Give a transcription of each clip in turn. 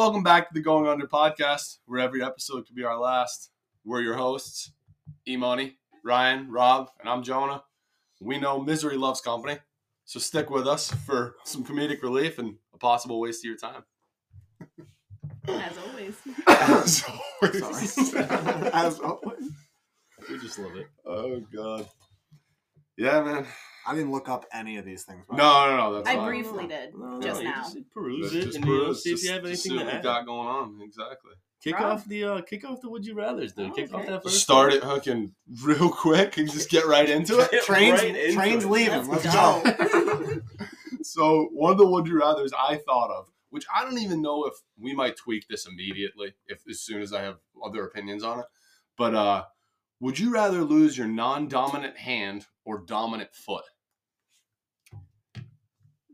Welcome back to the Going Under podcast, where every episode could be our last. We're your hosts, E Money, Ryan, Rob, and I'm Jonah. We know misery loves company, so stick with us for some comedic relief and a possible waste of your time. As always. As always. As always. We just love it. oh god. Yeah, man. I didn't look up any of these things. No, no, no. That's I fine. briefly did. No, Just you now. Just peruse Let's it just and you know, peruse, see if just- you have just see anything what to we add. got going on. Exactly. Kick Rob? off the uh, kick off the would you rather's, dude. Oh, kick off okay. that first. Start it hooking real quick and just get right into it. Get Trains, right into trains it. leaving. Let's, Let's go. so one of the would you rather's I thought of, which I don't even know if we might tweak this immediately, if as soon as I have other opinions on it. But uh would you rather lose your non-dominant hand or dominant foot?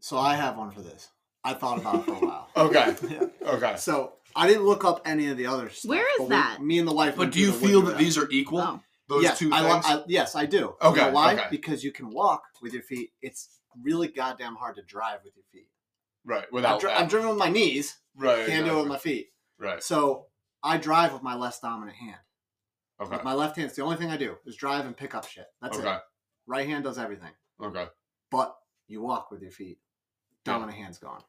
So I have one for this. I thought about it for a while. Okay. Yeah. Okay. So I didn't look up any of the other stuff. Where is but we- that? me and the wife. But went do you through the feel that rather. these are equal? Oh. Those yes, two I, lo- things? I, yes, I do. Okay, You know why? okay. Because you can walk with your feet. It's really goddamn hard to drive with your feet. right. I'm, Without dri- that. I'm driven with my knees. right. Can't do it with my feet. Right. So I drive with my less dominant hand. Okay. With my left hand, it's the only thing I do is drive and pick up shit. That's Okay. it. Right hand does everything. Okay. But you walk with your feet. Yeah. Dominant hand's gone.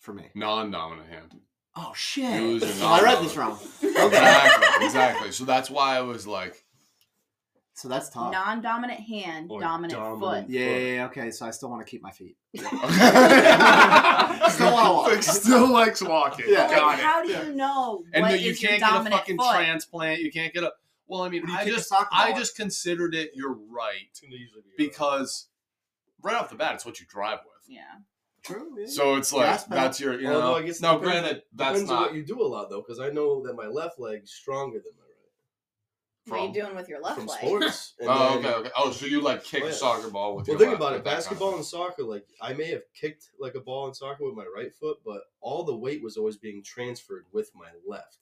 For me. Non-dominant hand. Oh shit! You lose your So I read this wrong. Exactly. exactly. So that's why I was like, So that's tough. Non-dominant hand, Or dominant, dominant. foot. yeah, yeah, yeah, okay. So I still want to keep my feet. still Still wanna walk. Still likes walking. Yeah. Like, Got it. how do you know And what no, is you your can't get a dominant fucking foot? transplant. You can't get a. Well, I mean, When you I kick a just, soccer I ball. just considered it. You're right gonna usually be because right off the bat, it's what you drive with. Yeah. True. Yeah. So it's like Gas pedal. that's your, you Although know. I guess it now, depends- granted, that's Depends on not what you do a lot though, because I know that my left leg's stronger than my right What are you doing with your left from leg? sports. And Oh, then- okay, okay. Oh, so you like kick a yeah. soccer ball with Well, your think left, about like it. that kind of Basketball and soccer, like I may have kicked like a ball in soccer with my right foot, but all the weight was always being transferred with my left.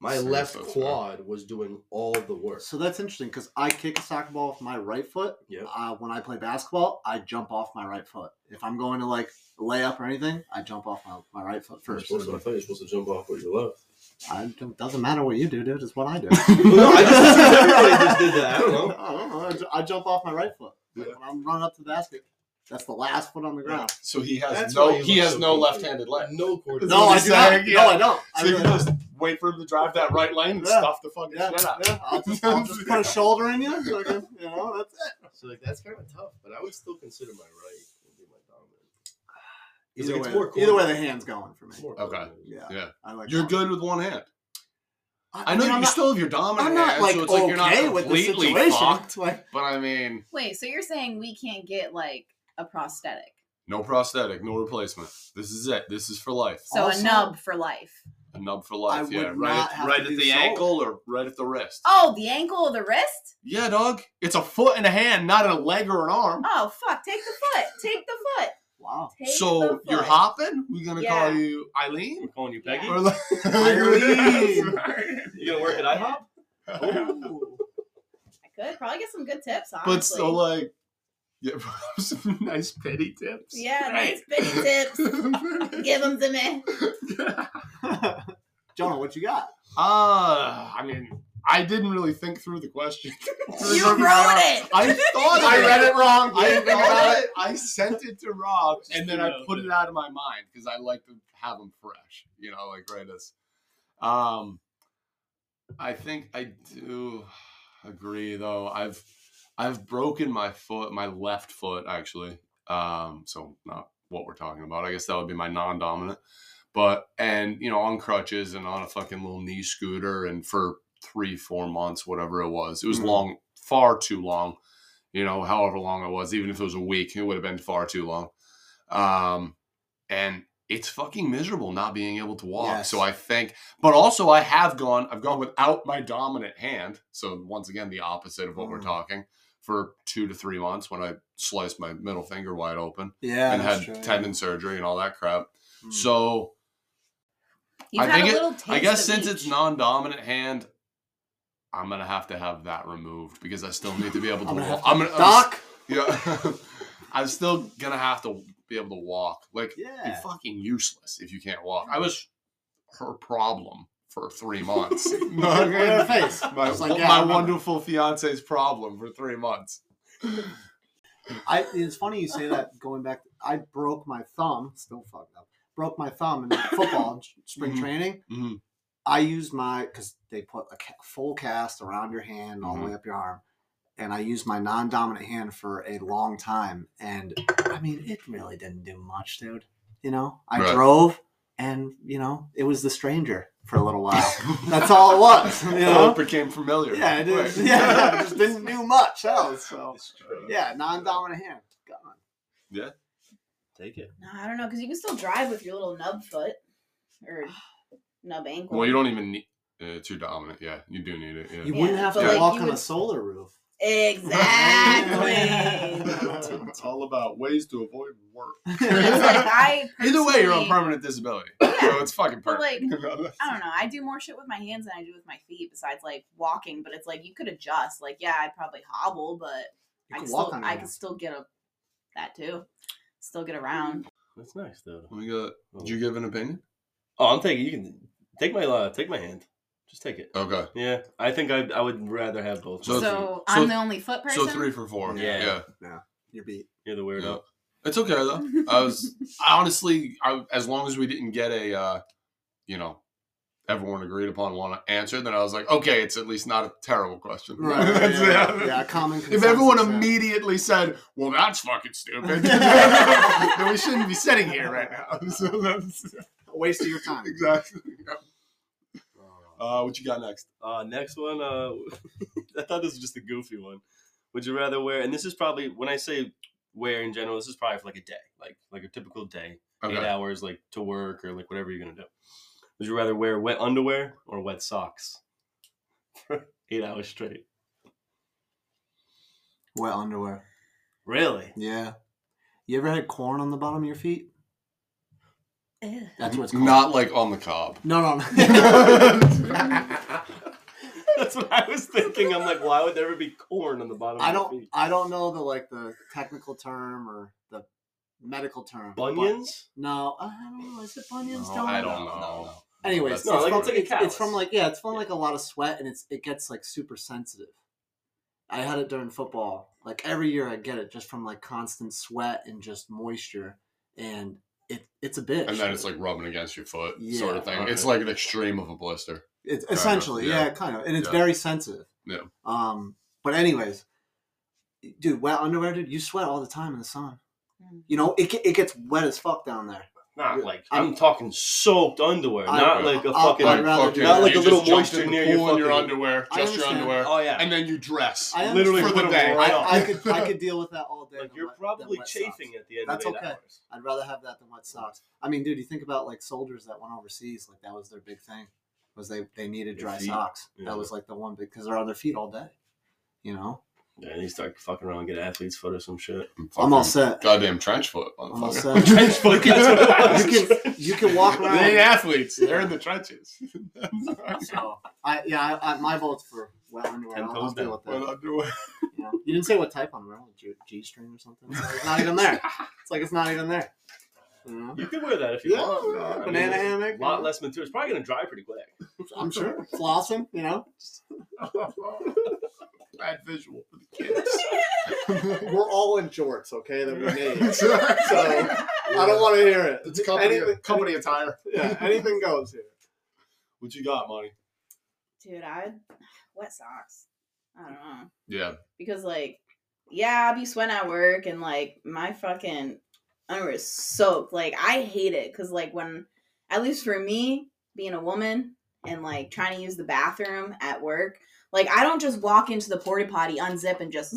My See, left that's fair. quad was doing all the work. So that's interesting because I kick a soccer ball with my right foot. Yep. Uh, when I play basketball, I jump off my right foot. If I'm going to like lay up or anything, I jump off my, my right foot first. supposed to, I thought you were supposed to jump off with your left. I don't, doesn't matter what you do, dude. It's what I do. Well, no, I just everybody just did that. I don't know. I don't know. I ju- I jump off my right foot Yeah. when I'm running up to the basket. That's the last foot on the ground. So he has That's no why you he has so no goofy. left-handed leg. No coordination. No, I he's do not. saying, No. I don't. I So you really don't. just wait for him to drive that right lane and Yeah. stuff the fucking Yeah, shit out. yeah. I'll just, I'll just put a shoulder in you. so can- you know, that's it. So like that's kind of tough, but I would still consider my right would be my dominant. It's Either like, way, it's more either way, the hand's going for me. Okay. coordinated. Yeah, Yeah. I like. You're that. good with one hand. I, I know mean, you not, still have your dominant I'm not hand, like so it's like you're not okay with the completely situation. fucked. Like, But I mean, Wait, so you're saying we can't get like a prosthetic? no prosthetic, no replacement. This is it. This is for life. So Also- a nub for life. A nub for I life. would Yeah, not right, have at, right to at do the so. ankle or right at the wrist. Oh, the ankle or the wrist? Yeah, dog. It's a foot and a hand, not a leg or an arm. Oh fuck! Take the foot. Take the foot. Wow. Take so you're foot. hopping? We're gonna Yeah. call you Eileen? We're calling you Peggy. Or like- Eileen. You gonna work at IHOP? Ooh. I could probably get some good tips. Honestly. but so like, yeah, some nice petty tips. yeah, Right. nice bitty tips. Give them to me. Jonah, what you got? Uh, I mean, I didn't really think through the question. You wrote it. I thought I read it wrong. I think about thought it. it. I sent it to Rob, and then I threw it out put it out of my mind because I like to have them fresh. You know, like right as. Um, I think I do agree though. I've I've broken my foot, my left foot actually. Um, so not what we're talking about. I guess that would be my non-dominant. But and you know on crutches and on a fucking little knee scooter and for three four months whatever it was. It was Mhm. long, far too long. You know, however long it was, even if it was a week, it would have been far too long. Um, and it's fucking miserable not being able to walk. Yes. So I think, but also I have gone, I've gone without my dominant hand. So once again, the opposite of what we're Mm. talking for two to three months when I sliced my middle finger wide open Yeah, and had true, yeah. tendon surgery and all that crap. Hmm. So You've I think a it- taste I guess of since it's non-dominant hand, I'm gonna have to have that removed because I still need to be able to walk. I'm gonna, Doc. yeah, I'm still gonna have to be able to walk. Like Yeah. you're fucking useless if you can't walk. I was her problem for three months. At her face. My, like, yeah, my wonderful fiance's problem for three months. I it's funny you say that. Going back, I broke my thumb. Still fucked up. Broke my thumb in football in spring Mhm. training. Mhm. I used my because they put a full cast around your hand all Mhm. the way up your arm, and I used my non-dominant hand for a long time. And I mean, it really didn't do much, dude. You know, I Right. drove, and you know, it was the stranger for a little while. That's all it was. You know. it became familiar. Yeah, it Right. is. Yeah, it just didn't do much else. So It's true. yeah, non-dominant hand. Gone. Yeah, take it. No, I don't know, because you can still drive with your little nub foot or nub ankle. Well, you don't even need. Uh, it's your dominant. Yeah, you do need it. Yeah. You wouldn't have but, to like, walk you on a solar roof. Exactly. it's all about ways to avoid work. But it's like I Either way, you're on permanent disability. So it's fucking But, perfect. like, I don't know. I do more shit with my hands than I do with my feet, besides like walking. But it's like you could adjust. Like, yeah, I'd probably hobble, but You I could walk still, on I could still get a that too. Still get around. That's nice though. We got. Did you give an opinion? Oh, I'm thinking You can take my uh, take my hand. Just take it. Okay. Yeah, I think I I would rather have both. So- So, so- I'm the only foot person. So three for four. Yeah. Yeah. You're beat. You're the weirdo. Yeah. It's okay though. I was I honestly, I, as long as we didn't get a, uh, you know, everyone agreed upon one answer, then I was like, okay, it's at least not a terrible question. That's- yeah, yeah, common If everyone consensus, yeah. immediately said, "Well, that's fucking stupid," then we shouldn't be sitting here right now. So that's a waste of your time. exactly. Uh, what you got next? Uh, next one. Uh, I thought this was just a goofy one. Would you rather wear? And this is probably when I say wear in general. This is probably for like a day, like like a typical day, eight hours, like to work or like whatever you're gonna do. Would you rather wear wet underwear or wet socks for eight hours straight? Wet underwear. Really? Yeah. You ever had corn on the bottom of your feet? Ew. That's what it's called. Not like on the cob. No, no, no. That's what I was thinking. I'm like, why would there ever be corn on the bottom I of your don't. feet? I don't know the like the technical term or the medical term. but- Bunions? No, I don't know. Is it bunions? No, Don't I don't know. Anyways, No, it's, like, from, it's like a it's, it's from callus. like yeah, it's from like a lot of sweat and it's it gets like super sensitive. I had it during football. Like every year I get it just from like constant sweat and just moisture and it it's a bitch. And then it's like rubbing against your foot, sort of Yeah. thing. It's like an extreme of a blister. It's of, essentially, yeah. yeah. kind of. And it's Yeah. very sensitive. Yeah. Um but anyways, dude, wet underwear, dude, you sweat all the time in the sun. Mm. You know, it it gets wet as fuck down there. Not like I'm- I'm talking soaked underwear, I- not like a fucking. I'd rather do not like a little moisture near your in your underwear, just your underwear, oh yeah, and then you dress. I literally for the day. right I. I could I could deal with that all day. like you're wet- probably chafing socks. at the end That's okay. hours. I'd rather have that than wet socks. I mean, dude, you think about like soldiers that went overseas, like that was their big thing, was they they needed dry socks. Yeah. That was like the one because they're on their feet all day. You know, Yeah, and you start fucking around and get athlete's foot or some shit. I'm all set. Goddamn trench foot. I'm all motherfucker. set. Trench foot, that's what it was. You can you can walk They ain't around. athletes. They're in the trenches. So I yeah, I, I, my vote's for wet underwear. Ten I'll, toes I'll deal down. with that. Well, underwear. You, know? you didn't say what type underwear, like G, G string or something. It's, like it's not even there. It's like it's not even there. You know? You can wear that if you Yeah, want. yeah, I mean, banana hammock, A lot less material. It's probably gonna dry pretty quick. I'm sure flossing. You know, Bad visual for the kids. we're all in shorts, okay? That we made. so, I don't want to hear it. It's company, Anything- company attire. Yeah, anything goes here. What you got, money? Dude, I wet socks. I don't know. Yeah. Because like, yeah, I'll be sweating at work and like my fucking underwear is soaked. Like I hate it because like when, at least for me, being a woman and like trying to use the bathroom at work, like I don't just walk into the porta potty, unzip, and just,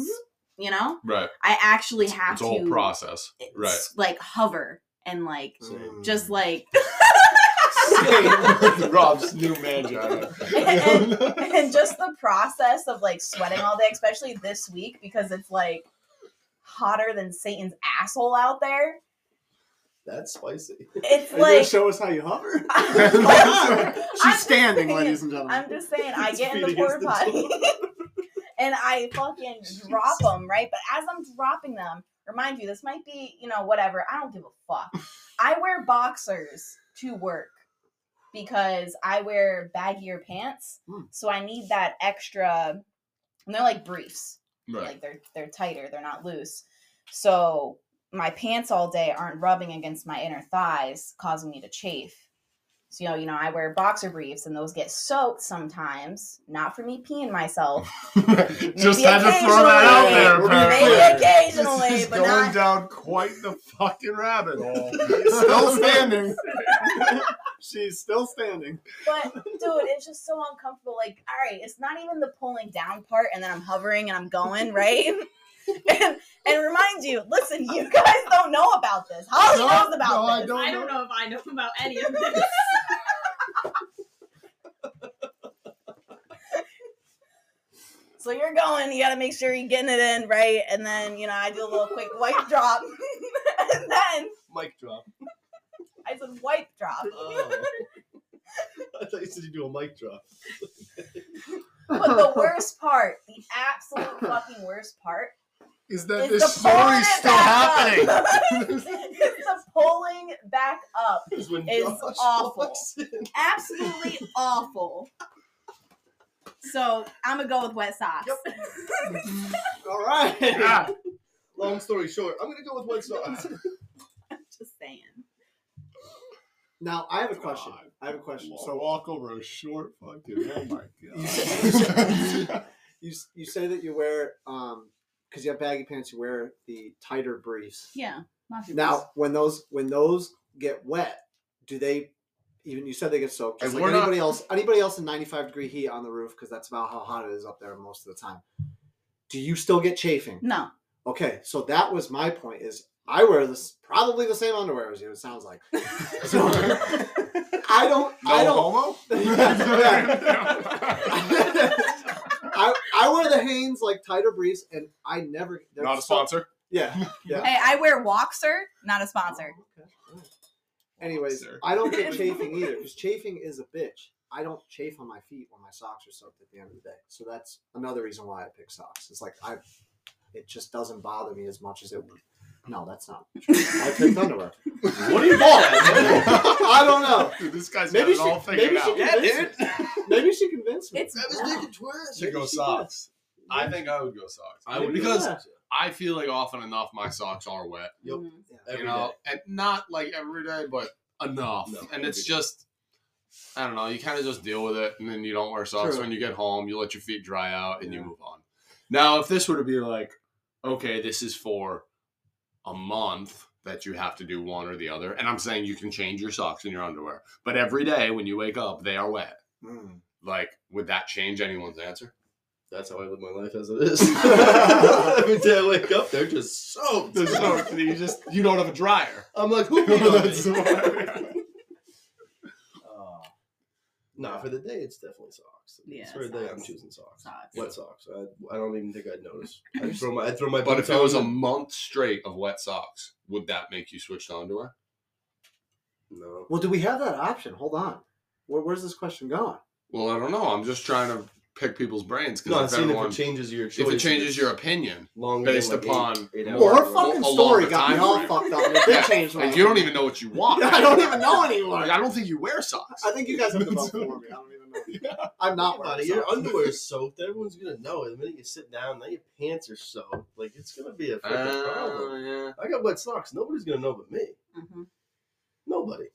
you know, Right. I actually have It's a to whole process. Right. like hover and like Mm. just like Rob's new man job. and, and just the process of like sweating all day, especially this week because it's like hotter than Satan's asshole out there. That's spicy. It's like show us how you hover? I'm She's standing, saying- ladies and gentlemen. I'm just saying, I get in the porta potty and I fucking drop them, right? But as I'm dropping them, remind you, this might be, you know, whatever. I don't give a fuck. I wear boxers to work because I wear baggier pants, Hmm. so I need that extra. And they're like briefs, Right. like they're they're tighter, they're not loose. So my pants all day aren't rubbing against my inner thighs, causing me to chafe. So you know, you know, I wear boxer briefs, and those get soaked sometimes. Not for me peeing myself, Just Maybe had to throw that out there. Maybe apparently. maybe clear. occasionally, this is but going not. down quite the fucking rabbit hole. Still standing. She's still standing. But dude, it's just so uncomfortable. Like, all right, it's not even the pulling down part, and then I'm hovering and I'm going right. and and remind you, listen, you guys don't know about this. Holly No, knows about no, I this. don't I don't know if I know about any of this. So you're going, you got to make sure you're getting it in right, and then you know I do a little quick wipe drop, and then Mic drop. I said wipe drop. Oh. I thought you said you do a mic drop. But the worst part, the absolute fucking worst part, Is that is this story is still happening? up. it's the pulling back up. Is when Is Josh awful. walks in. Absolutely awful. So I'm gonna go with wet socks. All right. Yeah. Long story short, I'm gonna go with wet socks. I'm just saying. Now I have a question. God. I have a question. So So walk over a short fucking. Oh my you say, god. you, s- you say that you wear um because you have baggy pants. You wear the tighter briefs. Yeah. Now when those when those get wet, do they? Even you said they get soaked. Just And like we're not- anybody else. Anybody else in 95 degree heat on the roof because that's about how hot it is up there most of the time. Do you still get chafing? No. Okay, so that was my point. Is I wear this probably the same underwear as you. It sounds like. So I don't. No I don't. homo. I, I wear the Hanes like tighter briefs, and I never. they're Not a so- sponsor. Yeah. Yeah. Hey, I wear Walkser, not a sponsor. Oh, okay. All right. Anyways, Sir. I don't get chafing either because chafing is a bitch. I don't chafe on my feet when my socks are soaked at the end of the day. So that's another reason why I pick socks. It's like I, it just doesn't bother me as much as it would. No, that's not. True. I picked underwear. What are you doing? I don't know. Dude, this guy's Maybe got it all she- figured maybe she out. can- Yeah, dude. Maybe she convinced me. It's Should Maybe go she socks. I think I would go socks. I would because Yeah. I feel like often enough my socks are wet. Yep. Mhm. Every you know, day. and not like every day, but enough. No, and it's every day. just, I don't know. You kind of just deal with it, and then you don't wear socks True. when you get home. You let your feet dry out, and you move on. Now, if this were to be like, okay, this is for a month that you have to do one or the other, and I'm saying you can change your socks and your underwear, but every day when you wake up, they are wet. Mm. Like, would that change anyone's answer? That's how I live my life as it is. Every day I wake up, they're just soaked. There's no, you just you don't have a dryer. I'm like, who peed on That's me? Why. Oh. Nah, for the day, it's definitely socks. Yeah, for the day, I'm choosing socks. Socks. Wet socks. I, I don't even think I'd notice. I'd throw my, I'd throw my But if it was a month straight of wet socks, would that make you switch to underwear? no. Well, do we have that option? Hold on. Where, where's this question going? Well, I don't know. I'm just trying to pick people's brains No, I'm because if, seeing if everyone- it changes your choice. if it changes your opinion, longer based like, upon eight, eight more- Well, her fucking a story got me all fucked up. and It did Yeah, change and you don't even know what you want. I don't even know anymore. I don't think you wear socks. I think you guys have to vote for me. I don't even know. I'm not Buddy, wearing your underwear is soaked. Everyone's gonna know. The minute you sit down, now your pants are soaked. Like it's gonna be a freaking problem. Uh, yeah. I got wet socks. Nobody's gonna know but me. Mhm. Nobody.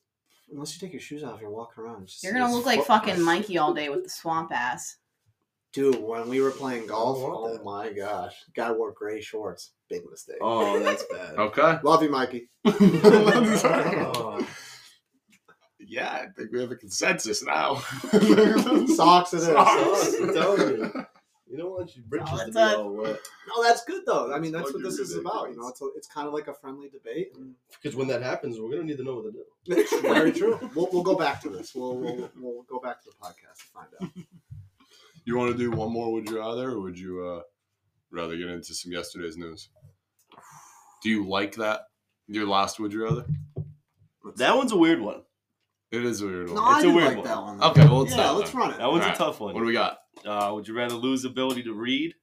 Unless you take your shoes off, you're walking around. just- You're gonna look like foot- fucking Mikey all day with the swamp ass. Dude, when we were playing golf, I don't want oh that. my gosh, guy wore gray shorts. Big mistake. Oh, that's bad. Okay. Love you, Mikey. Oh. yeah, I think we have a consensus now. Socks it is. Socks. I'm telling you. You don't want your britches No, to it's be a- all wet. No, that's good though. I mean, that's what this is about. You know, it's a, it's kind of like a friendly debate. Because when that happens, we're gonna need to know what to do. it's very true. We'll, we'll go back to this. We'll, we'll we'll go back to the podcast to find out. You want to do one more? Would you rather, or would you uh, rather get into some yesterday's news? Do you like that? Your last would you rather? That one's a weird one. It is a weird one. No, It's I a do weird like one. that one. though. Okay, well, let's yeah, start let's then. run it. That one's Alright. a tough one. What do we got? Uh, would you rather lose ability to read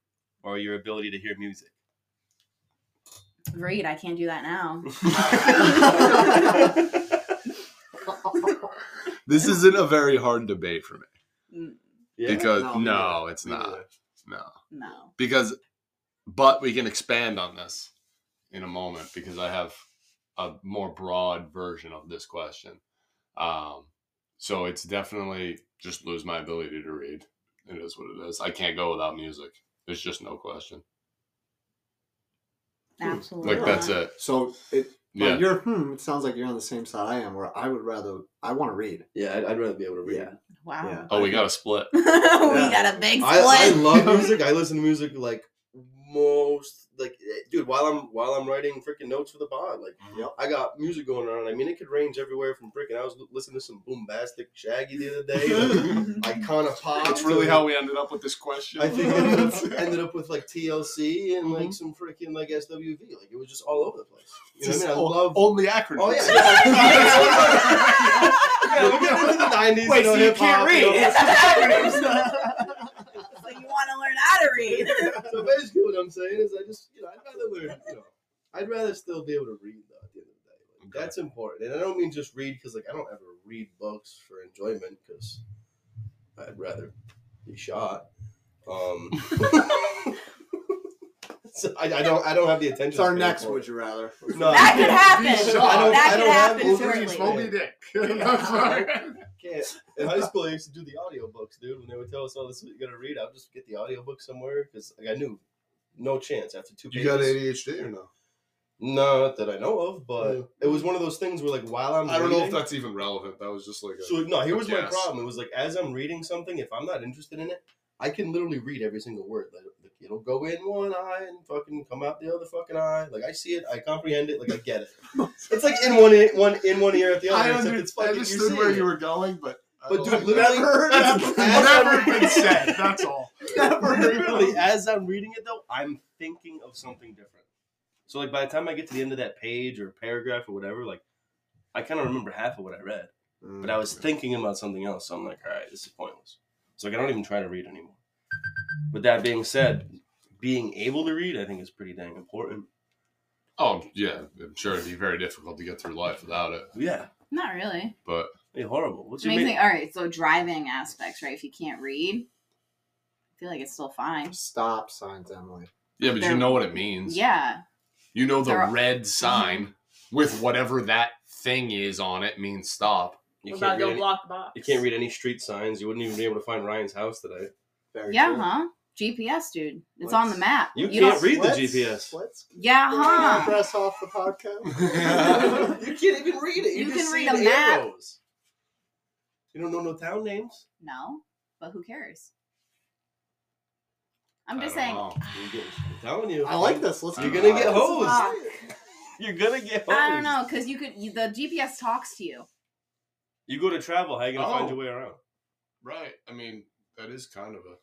or your ability to hear music? Read. I can't do that now. this isn't a very hard debate for me Mm, Yeah. because No, no, it's Me not. neither. No, no. because but we can expand on this in a moment because I have a more broad version of this question. Um, so it's definitely just lose my ability to read. It is what it is. I can't go without music. There's just no question. Absolutely. Like that's it. So it. Yeah. Yeah. You're. Hmm. It sounds like you're on the same side I am. Where I would rather. I want to read. Yeah, I'd, I'd rather be able to read. Yeah. Wow. Yeah. Oh, we got a split. we got a big split. I, I love music. I listen to music like most like eh, dude while I'm while I'm writing freaking notes for the pod. Like Yep. I got music going on. I mean it could range everywhere from freaking I was listening to some boombastic shaggy the other day. Like, Icona pop. That's to- really how we ended up with this question. I think ended up, ended up with like TLC and like Mhm. some freaking like SWV. Like it was just all over the place. You know Just what I mean? I o- love only acronyms. Oh yeah. yeah, we get into the nineties. Wait, you know, so you can't you know. Read? so you want to learn how to read? so basically, what I'm saying is, I just, you know, I'd rather learn, you know, I'd rather still be able to read though. At the end of the day, like, Okay. that's important. And I don't mean just read because, like, I don't ever read books for enjoyment because I'd rather be shot. Um, so I, I don't, I don't have the attention. It's our next. Would you rather? No, that could happen. Be shot. I don't- that I don't have happen Wolverine's shortly. Moby Dick. can't. In high school, I used to do the audiobooks, dude. When they would tell us, "Oh, this is what you got to read," I'd just get the audiobook somewhere because like, I knew no chance after two You pages. got ADHD or no? Not that I know of, but Yeah. it was one of those things where, like, while I'm I don't know if that's even relevant. That was just like a, So no, here was my problem. It was like as I'm reading something, if I'm not interested in it, I can literally read every single word. Like, like, it'll go in one eye and fucking come out the other fucking eye. Like I see it, I comprehend it, like I get it. It's like in one ear, one in one ear at the other. I, except under, it's fucking, I understood where seeing you were going, but But don't dude, like- literally, that's as never been said. That's all. Never literally, as I'm reading it though, I'm thinking of something different. So like by the time I get to the end of that page or paragraph or whatever, like I kind of remember half of what I read, but I was mm. thinking about something else. So I'm like, all right, this is pointless. So like I don't even try to read anymore. With that being said, being able to read, I think is pretty dang important. Oh yeah, I'm sure it'd be very difficult to get through life without it. Yeah, Not really. But hey, horrible. What's It your makes main- all right, so driving aspects, right? If you can't read, I feel like it's still fine. Stop signs, Emily. yeah, but They're- you know what it means. Yeah. You know the They're- red mhm. sign with whatever that thing is on it means stop. You What can't, about read go any, block the box? you can't read any street signs. You wouldn't even be able to find Ryan's house today. Very Yeah, true. huh? GPS, dude. It's Let's- on the map. You, don't- can't read the Let's- GPS. Let's Yeah, huh? press off the podcast. you can't even read it. You, You just can see read a the map. arrows. You don't know no town names. No, but who cares? I'm just saying. know. You get- I'm telling you. I like this. Let's. You're gonna get know. hosed. Fuck. You're gonna get hosed. I don't know, because you could. You, the GPS talks to you. You go to travel. How you gonna find Oh. your way around? Right. I mean, that is kind of a.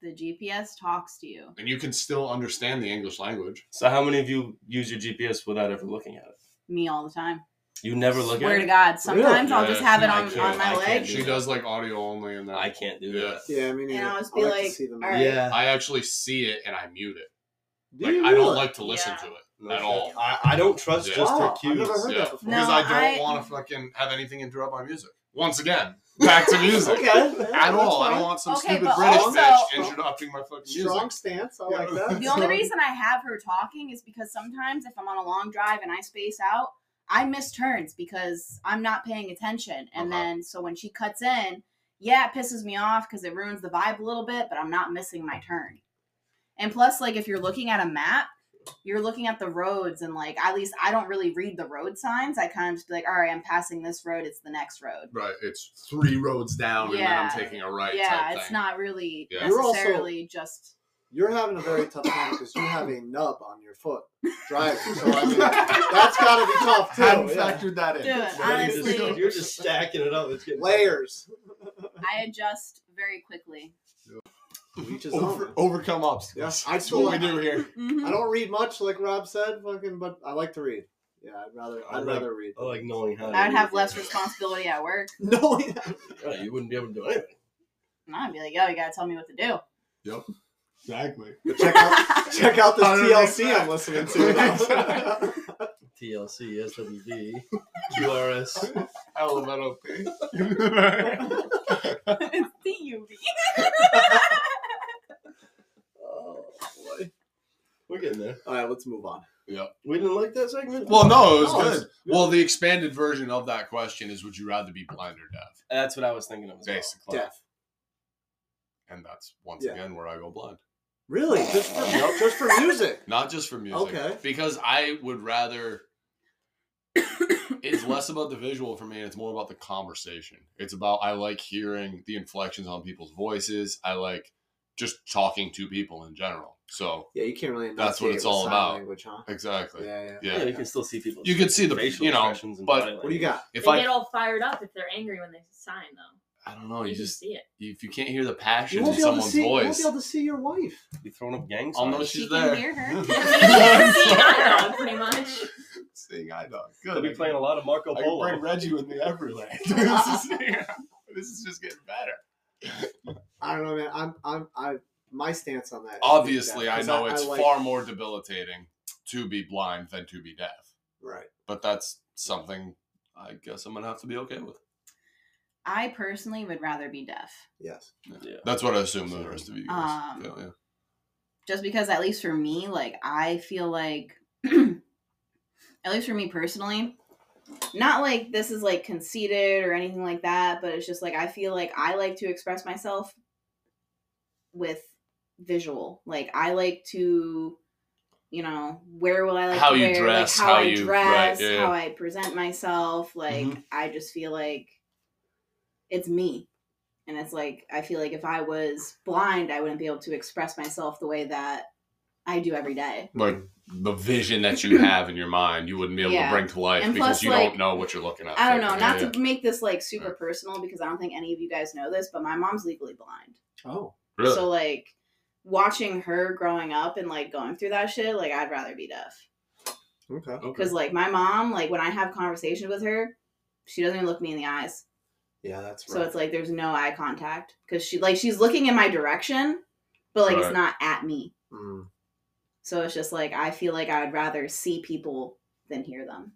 The GPS talks to you. And you can still understand the English language. So how many of you use your GPS without ever looking at it? Me all the time. You never look Swear at it. Swear to. God. Sometimes I'll Yeah, just have it I on, can't- on my I can't leg. do She does like audio only and that. I can't do Yeah. that. Yeah, I mean, And I'll just I be like, like, see all right. Yeah. I actually see it and I mute it. Do Like you I don't really? like to listen Yeah. to it No at all. I, I don't trust Yeah. just her Wow, I've cues. never heard Yeah. that before. No, because I don't I- want to fucking have anything interrupt my music. Once again, back to music. Okay. At all. I don't want some Okay, stupid British also- bitch interrupting my fucking music. Strong stance. I like that. The only reason I have her talking is because sometimes if I'm on a long drive and I space out, I miss turns because I'm not paying attention. And Uh-huh. then so when she cuts in, yeah, it pisses me off because it ruins the vibe a little bit, but I'm not missing my turn. And plus, like if you're looking at a map, you're looking at the roads and like at least I don't really read the road signs. I kind of just be like, all right, I'm passing this road, it's the next road. Right. It's three roads down and then Yeah. I'm taking a right. yeah, type it's thing. not really Yeah. You're also- just You're having a very tough time because you have a nub on your foot driving. So I mean, that's got to be tough too. Hadn't yeah. factored that in. Dude, You're just- honestly- you're just stacking it up. It's getting Layers. I adjust very quickly. Each his Over, own. overcome obstacles. Yeah, I That's still what we do here. Mhm. I don't read much, like Rob said, fucking, but I like to read. Yeah, I'd rather. I I'd like- rather read. I like knowing how. to I would have read. less responsibility at work. No, yeah. Yeah, you wouldn't be able to do anything. And I'd be like, yo, you gotta tell me what to do. Yep. Exactly. But check out check out this TLC I'm listening to. TLC, SWD, QRS. LMNOP. it's D-U-B. Oh boy. We're getting there. All right, let's move on. Yep. We didn't like that segment. well, no, it was No, good. it's- Well, the expanded version of that question is: Would you rather be blind or deaf? that's what I was thinking of. As well. Basically, Deaf. and that's once Yeah. again where I go blind. Really? Just for just for music? Not just for music. Okay. Because I would rather. it's less about the visual for me, and it's more about the conversation. It's about I like hearing the inflections on people's voices. I like just talking to people in general. So Yeah, you can't really. That's what it's all about. Language, huh? exactly. Yeah, yeah. Yeah. Yeah, you can still see people. You can see the facial you know, expressions but body What do you got? if they I get all fired up if they're angry when they sign, though. I don't know, you you just see it. if you can't hear the passion in won't be able to someone's see. You won't be able to see your wife. You throwing up gang I'll know she's She there. can hear her. I mean, you eye dog, pretty much. Seeing eye dog. Good. They'll be playing a lot of Marco Polo. I can Polo. bring Reggie with me everywhere. this, is, this is just getting better. I don't know, man. I'm, I'm, I. My stance on that. Obviously, deaf, I 'cause know it's like- far more debilitating to be blind than to be deaf, Right. but that's something I guess I'm gonna have to be okay with. I personally would rather be deaf. Yes. Yeah. That's what I assume the rest of you guys. Um, feel, yeah. just because at least for me like i feel like at least for me personally not like this is like conceited or anything like that but it's just like i feel like i like to express myself with visual like i like to you know where will i like How to you wear, dress, like, how, how i you- dress right, yeah, how yeah. i present myself like Mhm. i just feel like it's me and it's like I feel like if I was blind, I wouldn't be able to express myself the way that I do every day. Like the vision that you have in your mind, you wouldn't be able Yeah. to bring to life And because plus, you like, don't know what you're looking at. I don't know, not yeah. to make this like super Right. personal because I don't think any of you guys know this, but my mom's legally blind. Oh. Really. So like watching her growing up and like going through that shit, like I'd rather be deaf. Okay. okay. Because like my mom, like when I have conversations with her, she doesn't even look me in the eyes. Yeah, that's right. So it's like there's no eye contact because she like she's looking in my direction, but like Right. it's not at me. Mm. So it's just like I feel like I would rather see people than hear them.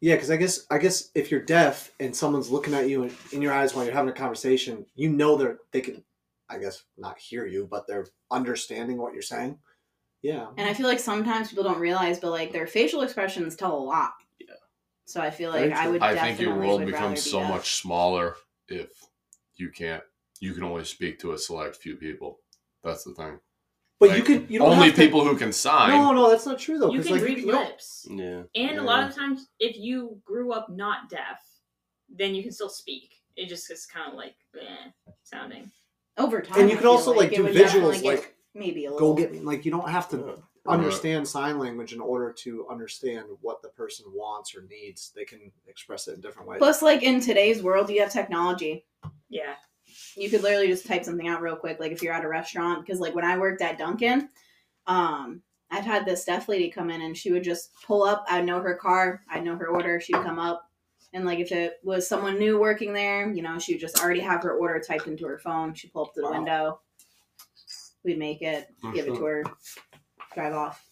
Yeah, because I guess I guess if you're deaf and someone's looking at you in, in your eyes while you're having a conversation, you know they're they can, I guess not hear you, but they're understanding what you're saying. Yeah. And I feel like sometimes people don't realize, but like their facial expressions tell a lot. Yeah. So I feel like I would. I think your world would rather becomes be so deaf. much smaller if you can't. You can only speak to a select few people. That's the thing. But Like, you could you don't only have to- people who can sign. No, no, that's not true though. You can like, read you lips. Yeah. And a lot of times, if you grew up not deaf, then you can still speak. It just is kind of like eh, sounding. Over time. And you I could feel also like it do would definitely visuals, get like maybe a go little. get like you don't have to Yeah. understand sign language in order to understand what the person wants or needs. They can express it in different ways. Plus, like in today's world, you have technology. Yeah. You could literally just type something out real quick, like if you're at a restaurant. Because like when I worked at Dunkin', um, I've had this deaf lady come in and she would just pull up. I'd know her car, I'd know her order. She'd come up, and like if it was someone new working there, you know, she would just already have her order typed into her phone. She'd pull up to the Wow. window. We'd make it, give it to her, drive off.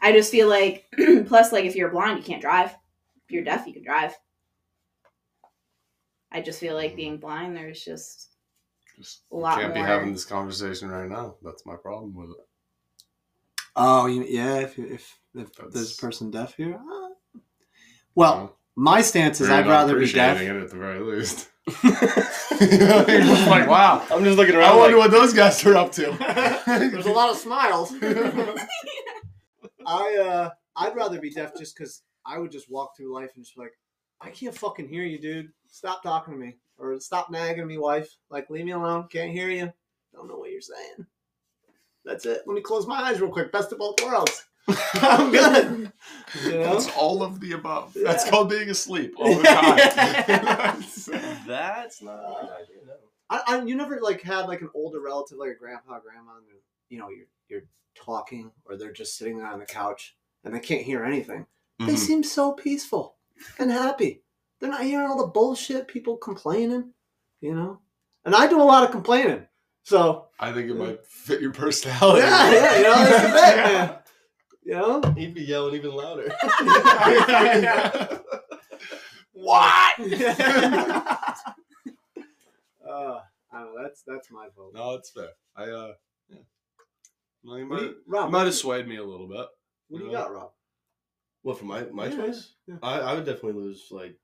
I just feel like, plus, like if you're blind, you can't drive. If you're deaf, you can drive. I just feel like being blind, there's just Just, A we lot can't be having this conversation right now. That's my problem with it. oh, you, yeah. If if if That's- there's a person deaf here, uh, well, my stance is You're I'd rather be deaf. it at the very least. You're just like, wow. I'm just looking around. I wonder like, what those guys are up to. There's a lot of smiles. I uh, I'd rather be deaf just because I would just walk through life and just be like, I can't fucking hear you, dude. Stop talking to me, or stop nagging me, wife. Like, leave me alone. Can't hear you. Don't know what you're saying. That's it. Let me close my eyes real quick. Best of both worlds. I'm good. You know? That's all of the above. That's called being asleep all the time. That's not a good idea. No. I, I, you never like had like an older relative, like a grandpa, grandma, and you know, you're you're talking, or they're just sitting there on the couch and they can't hear anything. They Mhm. seem so peaceful and happy. They're not hearing all the bullshit, people complaining, you know. And I do a lot of complaining, so I think it might fit your personality. yeah, yeah, you know, that's the thing, man. You know? He'd be yelling even louder. what? uh, I don't know. That's that's my vote. no, it's fair. I uh, yeah. Well, you might, you, Rob, might have swayed me a little bit. what do you Yeah. got, Rob? What for my my Yeah, choice? yeah. I I would definitely lose like.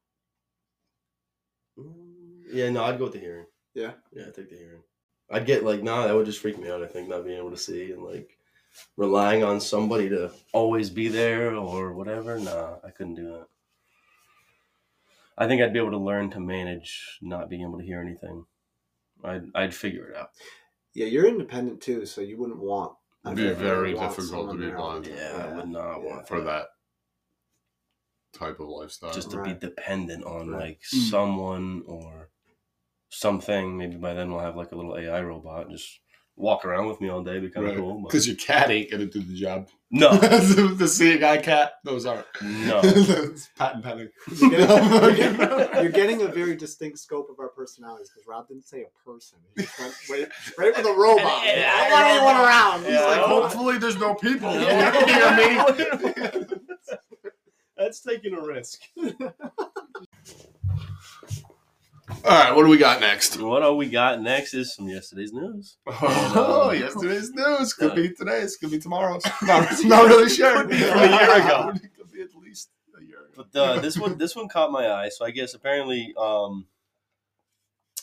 Mm, Yeah, no, I'd go with the hearing. Yeah. Yeah, I'd take the hearing. I'd get like, nah, that would just freak me out. I think not being able to see and like relying on somebody to always be there or whatever. Nah, I couldn't do that. I think I'd be able to learn to manage not being able to hear anything. I'd I'd figure it out. Yeah, you're independent too, so you wouldn't want. It'd be very difficult to be there all blind. the time. Yeah, I would not yeah. want for that type of lifestyle. just to Right. be dependent on Right. like Mm. someone or something. Maybe by then we'll have like a little AI robot just walk around with me all day. Be kind of cool. Because your cat ain't gonna do the job. no, the seeing eye cat, those aren't. no. That's patent pending. You're getting, you're getting- a very distinct scope of our personalities because Rob didn't say a person. He just went right, right with a robot. And- and- I don't want anyone around. He's Yeah, like, hopefully there's no people. Yeah. You hear me? That's taking a risk. All right, what do we got next? What do we got next is some yesterday's news. Oh, um, yesterday's news could uh, be today's, could be tomorrow's. Not, not really sure. Could be from a year ago. could be at least a year ago. But uh, this one, this one caught my eye. So I guess apparently, um,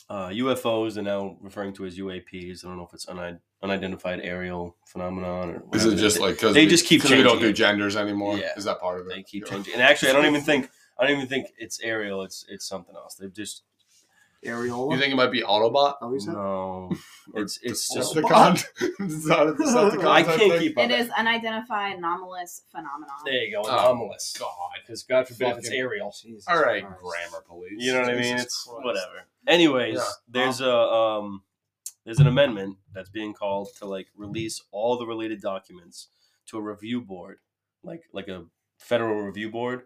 uh, UFOs are now referring to as UAPs. I don't know if it's unid- unidentified aerial phenomenon or. Is it just like because They just keep we don't do genders anymore? Yeah. Is that part of it? they keep changing? And actually, I don't even think I don't even think it's aerial. It's it's something else. They've just Areola. You think it might be Autobot? How you said? no. It's it's just Decepticon. It's not a Decepticon I can't keep up. It is unidentified anomalous phenomenon. There you go. Oh, Anomalous. God. Because God forbid it's Fucking- aerial. Jesus All right, Christ. grammar police. You know what I mean? It's Christ. whatever. Anyways, Yeah. there's a um, there's an amendment that's being called to like release all the related documents to a review board, like like a federal review board,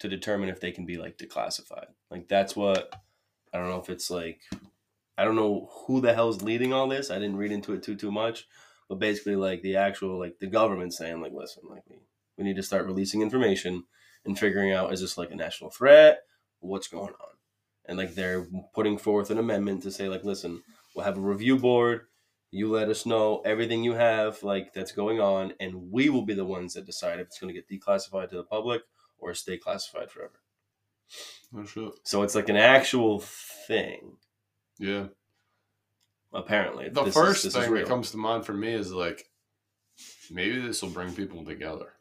to determine if they can be like declassified. Like that's what I don't know if it's like I don't know who the hell's leading all this. I didn't read into it too too much, but basically like the actual like the government saying like listen like we we need to start releasing information and figuring out is this like a national threat? What's going on? And like they're putting forth an amendment to say like listen we'll have a review board. You let us know everything you have like that's going on and we will be the ones that decide if it's going to get declassified to the public or stay classified forever Oh, shit. so it's like an actual thing Yeah. apparently The This is- first this is thing that comes to mind for me is like, maybe this will bring people together.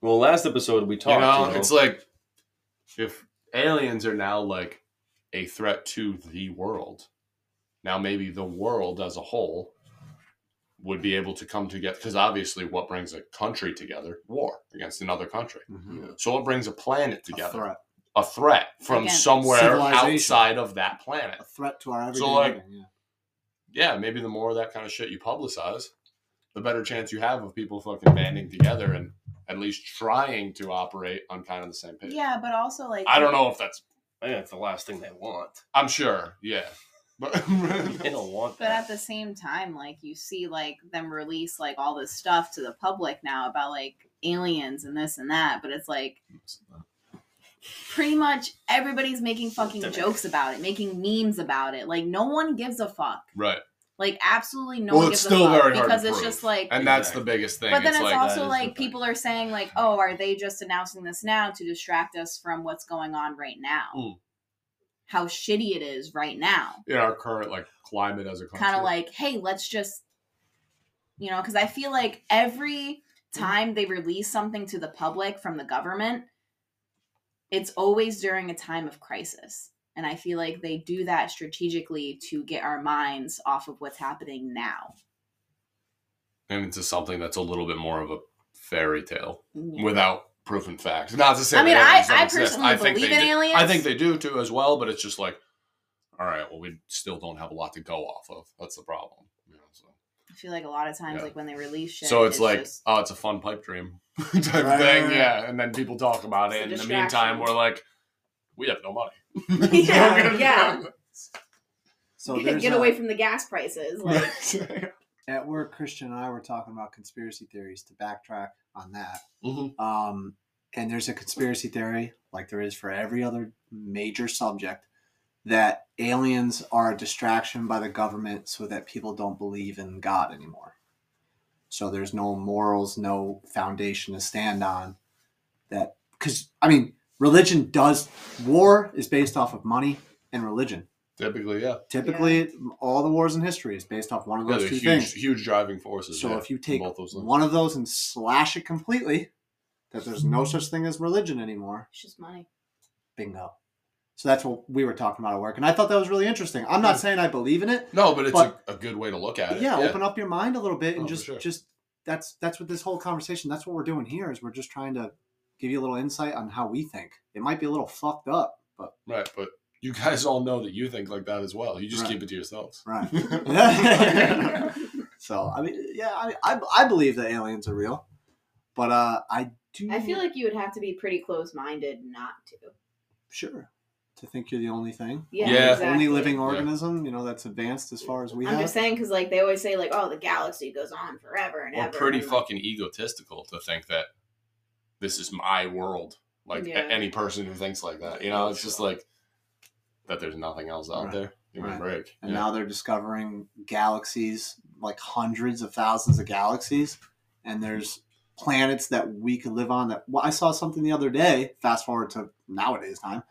well last episode we talked you know, you know, it's like if aliens are now like a threat to the world, now maybe the world as a whole would be able to come together because obviously what brings a country together war against another country Mhm. so what brings a planet A together threat. A threat from Again, somewhere civilization. outside of that planet A threat to our everyday So, like, living, yeah. yeah maybe the more of that kind of shit you publicize the better chance you have of people fucking banding together and at least trying to operate on kind of the same page Yeah, but also like i don't know if that's I think that's the last thing they want I'm sure, yeah. But they don't want But that at the same time, like you see, like them release like all this stuff to the public now about like aliens and this and that. But it's like uh, pretty much everybody's making fucking jokes about it, making memes about it. Like no one gives a fuck. right, Like absolutely no Well, one it's gives still a fuck very hard to because it's prove. just like. and that's the biggest thing. but then it's, like, also is the like thing. people are saying like, oh, are they just announcing this now to distract us from what's going on right now? Mm. How shitty it is right now. in our current like climate as a country. kind of like, hey, let's just, you know, because I feel like every time they release something to the public from the government, it's always during a time of crisis. And I feel like they do that strategically to get our minds off of what's happening now. and into something that's a little bit more of a fairy tale Yeah. without proof and facts. Not to say I mean, I, I personally I think believe in do. aliens. I think they do too as well, but it's just like, all right, well, we still don't have a lot to go off of. That's the problem. You know, so. I feel like a lot of times, Yeah. like when they release shit, so it's, like, just- oh, it's a fun pipe dream type Right, right, thing, yeah. And then people talk about It's it. a In the meantime, we're like, we have no money. Yeah, yeah. So get, there's get a- away from the gas prices. Like, at work. Christian and I were talking about conspiracy theories to backtrack on that. Mhm. Um, and there's a conspiracy theory, like there is for every other major subject, that aliens are a distraction by the government so that people don't believe in God anymore. So there's no morals, no foundation to stand on. That because I mean, religion does war is based off of money and religion. Typically, yeah. Typically, all the wars in history is based off one of those they're two huge, things. huge driving forces. So yeah, if you take both those one of those and slash it completely, that there's no such thing as religion anymore. It's just money. Bingo. So that's what we were talking about at work, and I thought that was really interesting. I'm not saying I believe in it. no, but it's but- a, a good way to look at it. Yeah, open up your mind a little bit and Oh, just sure. just that's that's what this whole conversation. That's what we're doing here is we're just trying to give you a little insight on how we think. It might be a little fucked up, but Right, but you guys all know that you think like that as well. You just Right. keep it to yourselves. right. so I mean, yeah, I, I I believe that aliens are real, but uh, I do. I feel like you would have to be pretty close minded not to. sure to think you're the only thing. Yeah, Yeah. exactly. only living organism, you know, that's advanced as far as we I'm have. just saying because like they always say like oh the galaxy goes on forever and We're ever. pretty and, like, fucking egotistical to think that this is my world. Like a- Yeah. any person who thinks like that, you know, it's just like that. There's nothing else out Right. there. Give me a Right. break. and Yeah. now they're discovering galaxies, like hundreds of thousands of galaxies, and there's planets that we could live on. That well, I saw something the other day. Fast forward to nowadays time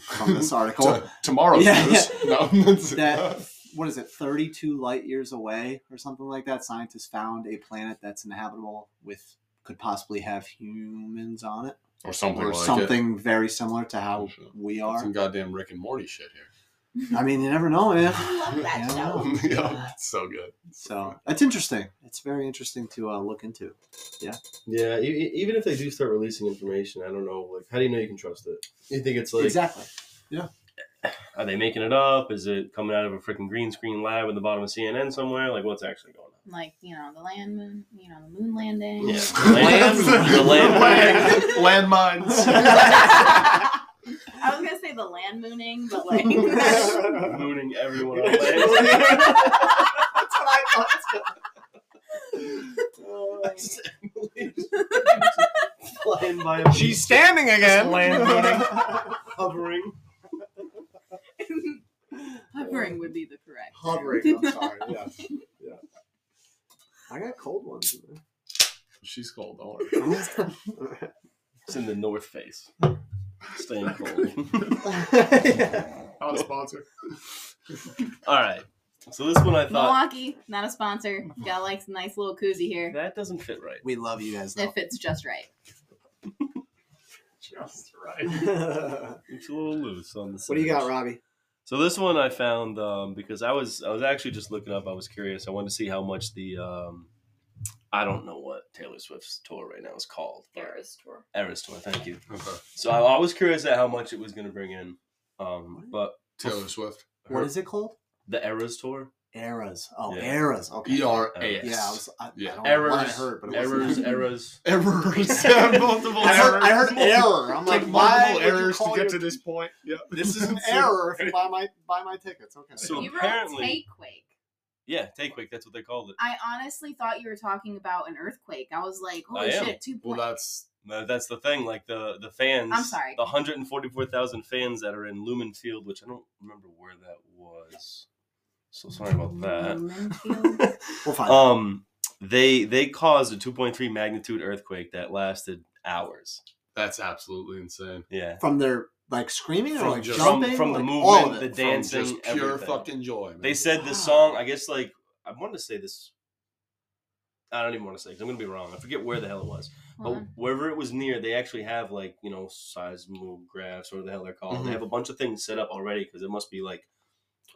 from this article. To- tomorrow's Yeah, news. No, that what is it 32 light years away or something like that scientists found a planet that's inhabitable with could possibly have humans on it or something or like something very similar to how we it. are Some goddamn Rick and Morty shit i mean you never know man I love that You show. yeah, it's so good. so it's interesting it's very interesting to uh, look into Yeah, Yeah. e- even if they do start releasing information, I don't know. Like, how do you know you can trust it? You think it's like, exactly Yeah. are they making it up? Is it coming out of a freaking green screen lab in the bottom of CNN somewhere? Like, what's actually going on? Like you know the land moon, you know the moon landing. Yeah, the land, the land, landmines. I was gonna say the land mooning, but like mooning everyone on land. that's what i thought oh, Flying by a She's standing again. land mooning, hovering. hovering would be the correct. hovering i'm sorry yeah yeah i got cold ones in She's cold. Don't worry. It's in the North Face. Staying cold. Not a sponsor. All right. So this one I thought Milwaukee, not a sponsor. Got like a nice little koozie here. that doesn't fit right. we love you guys though. It fits just right. Just right. what It's a little loose on the. What do you got cinch. robbie So this one I found um, because I was I was actually just looking up. I was curious. I wanted to see how much the um, I don't know what Taylor Swift's tour right now is called. Eras tour. Eras tour. Thank you. Okay. So I, I was curious at how much it was going to bring in. Um, but Taylor Swift. what is it called the Eras tour? eras oh Yeah. eras okay E R A S. yeah i was i, Yeah. I don't know what i Errors, heard but it errors, wasn't- errors. Errors. multiple I heard, I heard error. I'm like, Like why multiple errors to get your- to this point. Yeah. This is an error if you buy my buy my tickets. Okay. So you apparently- wrote Takequake. Yeah, Takequake. That's what they called it. I honestly thought you were talking about an earthquake. I was like, holy shit, two Well, that's No, that's the thing. Like the the fans. I'm sorry. The 144,000 fans that are in Lumen Field, which I don't remember where that was. So sorry about that. Lumenfield? We'll find. Um, they they caused a 2.3 magnitude earthquake that lasted hours. that's absolutely insane. Yeah. from their like screaming or like just- jumping, from the like, movement, all of the it. From dancing, just pure everything. fucking joy. Man. They said Wow. the song. I guess like I wanted to say this. I don't even want to say because I'm gonna be wrong. I forget where the hell it was, but Hold on. wherever it was near, they actually have like you know seismographs or the hell they're called. Mhm. They have a bunch of things set up already because it must be like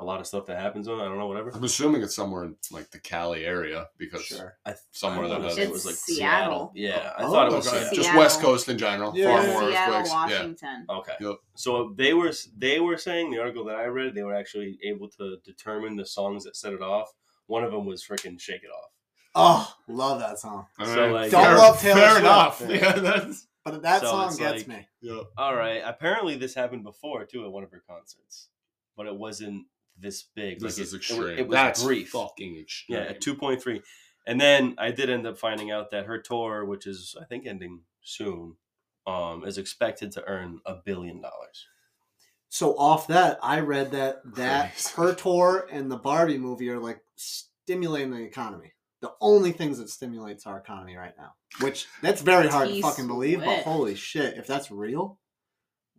a lot of stuff that happens on. I don't know, whatever. I'm assuming it's somewhere in like the Cali area because Sure. I, somewhere I that wanna has it was like Seattle. Yeah, I Oh, thought it was Okay, Seattle. just West Coast in general. Yeah, Far yeah. more Seattle, earthquakes. Yeah. Washington. Okay. Yep. So they were they were saying the article that I read they were actually able to determine the songs that set it off. One of them was freaking "Shake It Off." Oh, love that song. All So, right. like- Don't fair, love Taylor fair Swift. enough. Yeah. Yeah, that's But that So song gets like- me. yeah. All right. Apparently, this happened before too at one of her concerts, but it wasn't this big. This Like, is it, extreme. It, it was that's brief. fucking extreme. Yeah, at two point three. And then I did end up finding out that her tour, which is I think ending soon, um, is expected to earn a billion dollars. So off that, I read that that Christ. her tour and the Barbie movie are like stimulating the economy. The only things that stimulates our economy right now, which that's very hard to fucking believe. But holy shit, if that's real,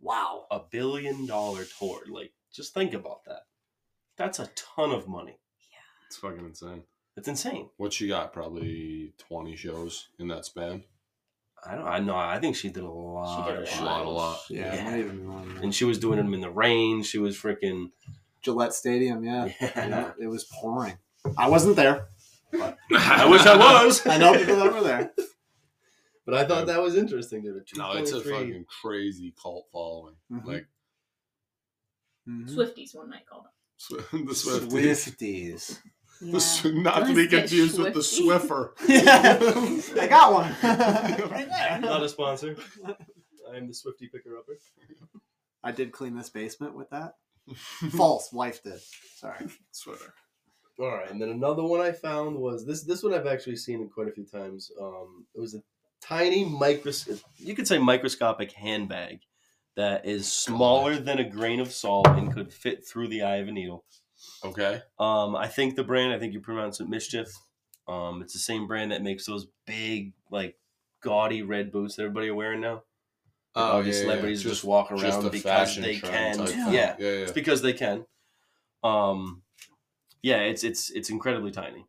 wow. A billion dollar tour. Like, just think about that. That's a ton of money. Yeah. It's fucking insane. It's insane. What she got? Probably twenty shows in that span. I don't. I know. I think she did a lot. did a of lot. shows. A lot, a lot. Yeah, Yeah. not even one. And she was doing them in the rain. She was freaking. Gillette Stadium, yeah. Yeah. Yeah, it was pouring. I wasn't there. I wish I was. I know people that were there. But I thought that was interesting. Dude. No, it's a 2.3 fucking crazy cult following. Mhm. Like Mhm. Swifties, one might call them. Sw- the Swifties. Swifties. The Sw- not to be get confused with the Swiffer. Yeah, I got one right there. Not a sponsor. I'm the Swifty picker upper. I did clean this basement with that. False. Wife did. Sorry. Swiffer. All right, and then another one I found was this. This one I've actually seen quite a few times. Um, it was a tiny micros. You could say microscopic handbag that is smaller than a grain of salt and could fit through the eye of a needle. Okay. Um, I think the brand. I think you pronounce it Mischief. Um, it's the same brand that makes those big, like, gaudy red boots that everybody are wearing now. Oh, all these celebrities just, walk around just a because they can. Yeah. Yeah, yeah, yeah. it's because they can. Um, yeah, it's it's it's incredibly tiny.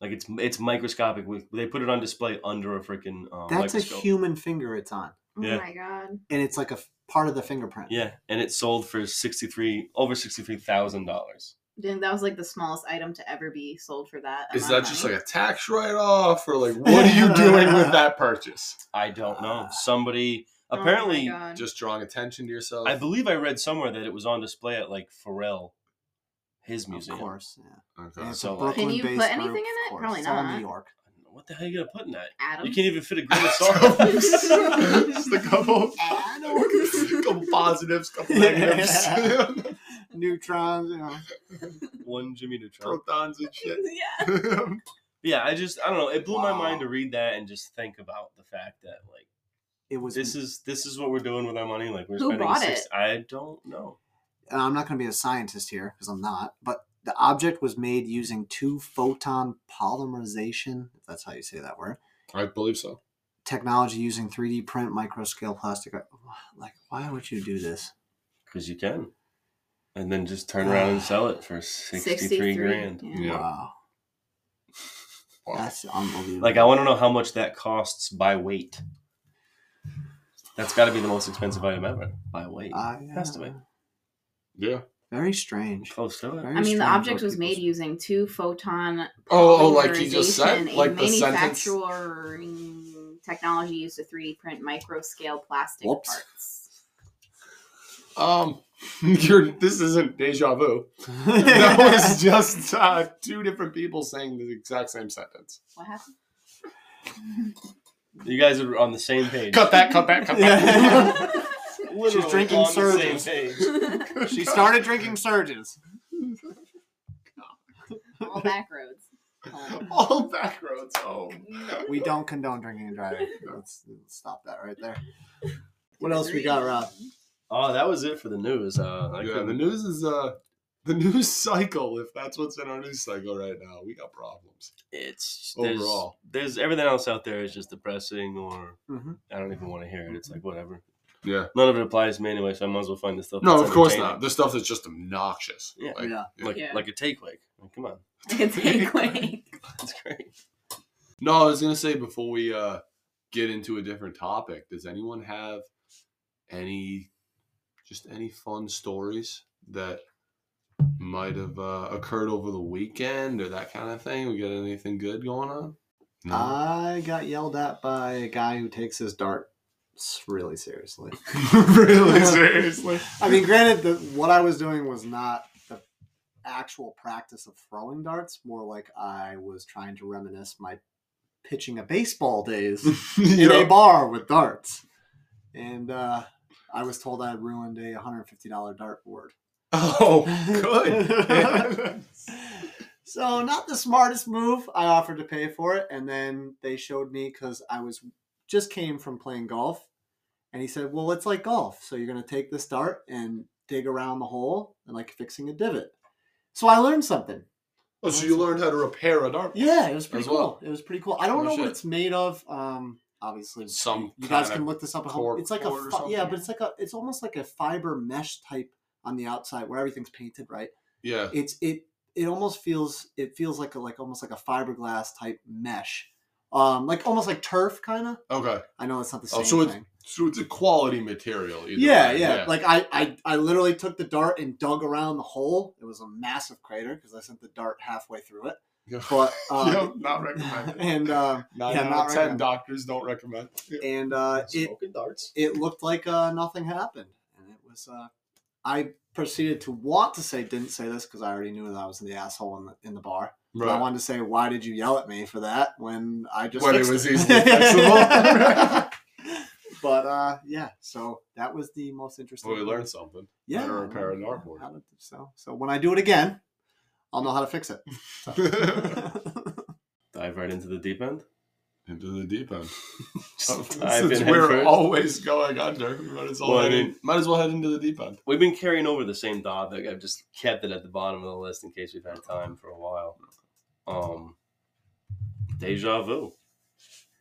Like it's it's microscopic. With they put it on display under a freaking uh, That's a human finger it's on. Oh Yeah. my god. And it's like a f- part of the fingerprint. Yeah, and it sold for sixty three over sixty three thousand dollars. I that was like the smallest item to ever be sold for that. Is that just like a tax write off or like what are you doing with that purchase? I don't know. Somebody Oh apparently, God. Just drawing attention to yourself. I believe I read somewhere that it was on display at like Pharrell, his museum. Of course. Yeah. Okay. And it's So, like- Can you put anything group, in it? of course. Probably It's all not. New York. What the hell are you gonna put in that? Atom. You can't even fit a grain of salt. just a couple, couple positives, couple negatives, Neutrons, you know. One Jimmy Neutron. protons and shit. yeah. Yeah, I just I don't know. It blew my Wow. mind to read that and just think about the fact that like It was this is this is what we're doing with our money. Like we're Who spending bought six. it? I don't know. and I'm not going to be a scientist here because I'm not, but the object was made using two photon polymerization, if that's how you say that word, I believe so. technology using 3D print microscale plastic. Like, why would you do this? Because you can, and then just turn around and sell it for sixty three grand. Yeah. Yeah. Wow, Wow. that's unbelievable. Like I want to know how much that costs by weight. That's got to be the most expensive item ever by weight. I, uh, Has to be. Yeah. Very strange. Close to it. Very I mean, the object was made people's- using two photon. Oh, oh, like he just said, a like the sentence. manufacturing technology used to 3D print microscale plastic Whoops. parts. Um, you're. This isn't deja vu. That was just uh, two different people saying the exact same sentence. What happened? You guys are on the same page. Cut that. Cut that. Cut that. Literally She's drinking on the same page. she started drinking surges. All back roads. home. All back roads home. We don't condone drinking and driving. Let's, let's stop that right there. What else we got, Rob? Oh, that was it for the news. Uh, I Yeah, couldn't- the news is uh the news cycle. If that's what's in our news cycle right now, we got problems. it's there's, Overall. There's everything else out there is just depressing, or Mhm. I don't even want to hear it. It's like whatever. Yeah. None of it applies to me anyway, so I might as well find the stuff. No, that's of course not. The stuff that's just obnoxious. Yeah. Like, yeah. Like Yeah. like a takeaway. Like, come on, Like a takeaway. that's great. No, I was gonna say before we uh get into a different topic, does anyone have any just any fun stories that might have uh, occurred over the weekend or that kind of thing? We got anything good going on? No. I got yelled at by a guy who takes his dart really seriously. really seriously. I mean, granted, the, what I was doing was not the actual practice of throwing darts. More like I was trying to reminisce my pitching a baseball days in a bar with darts, and uh, I was told I had ruined a $150 dart board. Oh, good. So not the smartest move. I offered to pay for it, and then they showed me because I was just came from playing golf, and he said, "Well, it's like golf. So you're gonna take this dart and dig around the hole and like fixing a divot." So I learned something. Oh, so you learned how to repair a dart? Yeah, it was pretty cool. well. It was pretty cool. I don't know shit. what it's made of. Um, obviously, Some you guys can look this up at home. cork It's like a fi- yeah, but it's like a it's almost like a fiber mesh type on the outside where everything's painted, right? Yeah. It's it it almost feels it feels like a like almost like a fiberglass type mesh, um, like almost like turf kind of. Okay. I know it's not the Oh, same so it's thing. so it's a quality material. Either Yeah, way. yeah, Like I, I, I literally took the dart and dug around the hole. It was a massive crater because I sent the dart halfway through it. Yeah. But uh, Yeah, not recommended. And uh, Nine yeah, out not of ten recommended. doctors don't recommend. and uh, it Smoking darts. it looked like uh, nothing happened, and it was. Uh, I proceeded to want to say didn't say this because I already knew that I was in the asshole in the in the bar. But I wanted to say, why did you yell at me for that when I just When it was easily fixable. but uh, yeah, so that was the most interesting. Well, we learned something. Yeah, How to repair a learned dartboard. to- So, so when I do it again, I'll know how to fix it. So. Dive right into the deep end. Into the deep end. Just Since we're first. always going under, we might as well, Well, I head in- mean- might as well head into the deep end. We've been carrying over the same topic. I've just kept it at the bottom of the list in case we've had time for a while. Um, deja vu.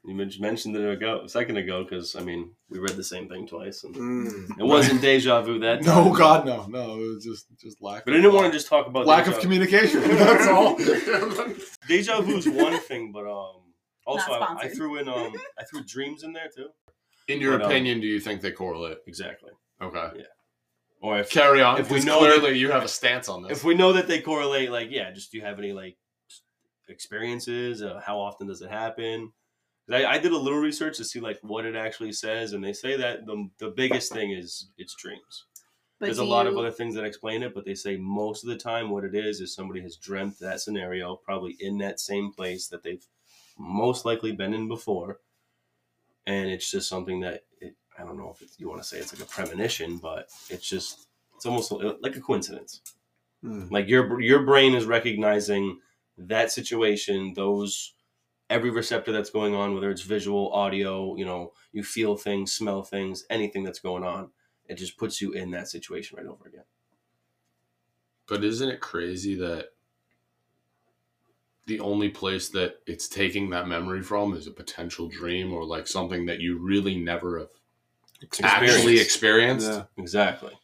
You mentioned it ago, a second ago, because I mean we read the same thing twice, and Mm. it wasn't deja vu that time. No, God, no, no. It was just just lack. But I didn't want to just talk about lack deja, of communication. That's all. Deja vu is one thing, but um, also I, I threw in um, I threw dreams in there too. In your But, um, opinion, do you think they correlate? Exactly. Okay. Yeah. Or if Carry on. If we know clearly you have a stance on this. if we know that they correlate, like yeah, just do you have any like experiences? Uh, how often does it happen? I, I did a little research to see like what it actually says, and they say that the the biggest thing is it's dreams. But There's a do lot of other things that explain it, but they say most of the time what it is is somebody has dreamt that scenario, probably in that same place that they've most likely been in before, and it's just something that it, I don't know if it's, you want to say it's like a premonition, but it's just it's almost like a coincidence. Mm. Like your your brain is recognizing that situation, those every receptor that's going on, whether it's visual, audio, you know, you feel things, smell things, anything that's going on, it just puts you in that situation right over again. But isn't it crazy that the only place that it's taking that memory from is a potential dream or like something that you really never have actually experienced? Yeah. Exactly.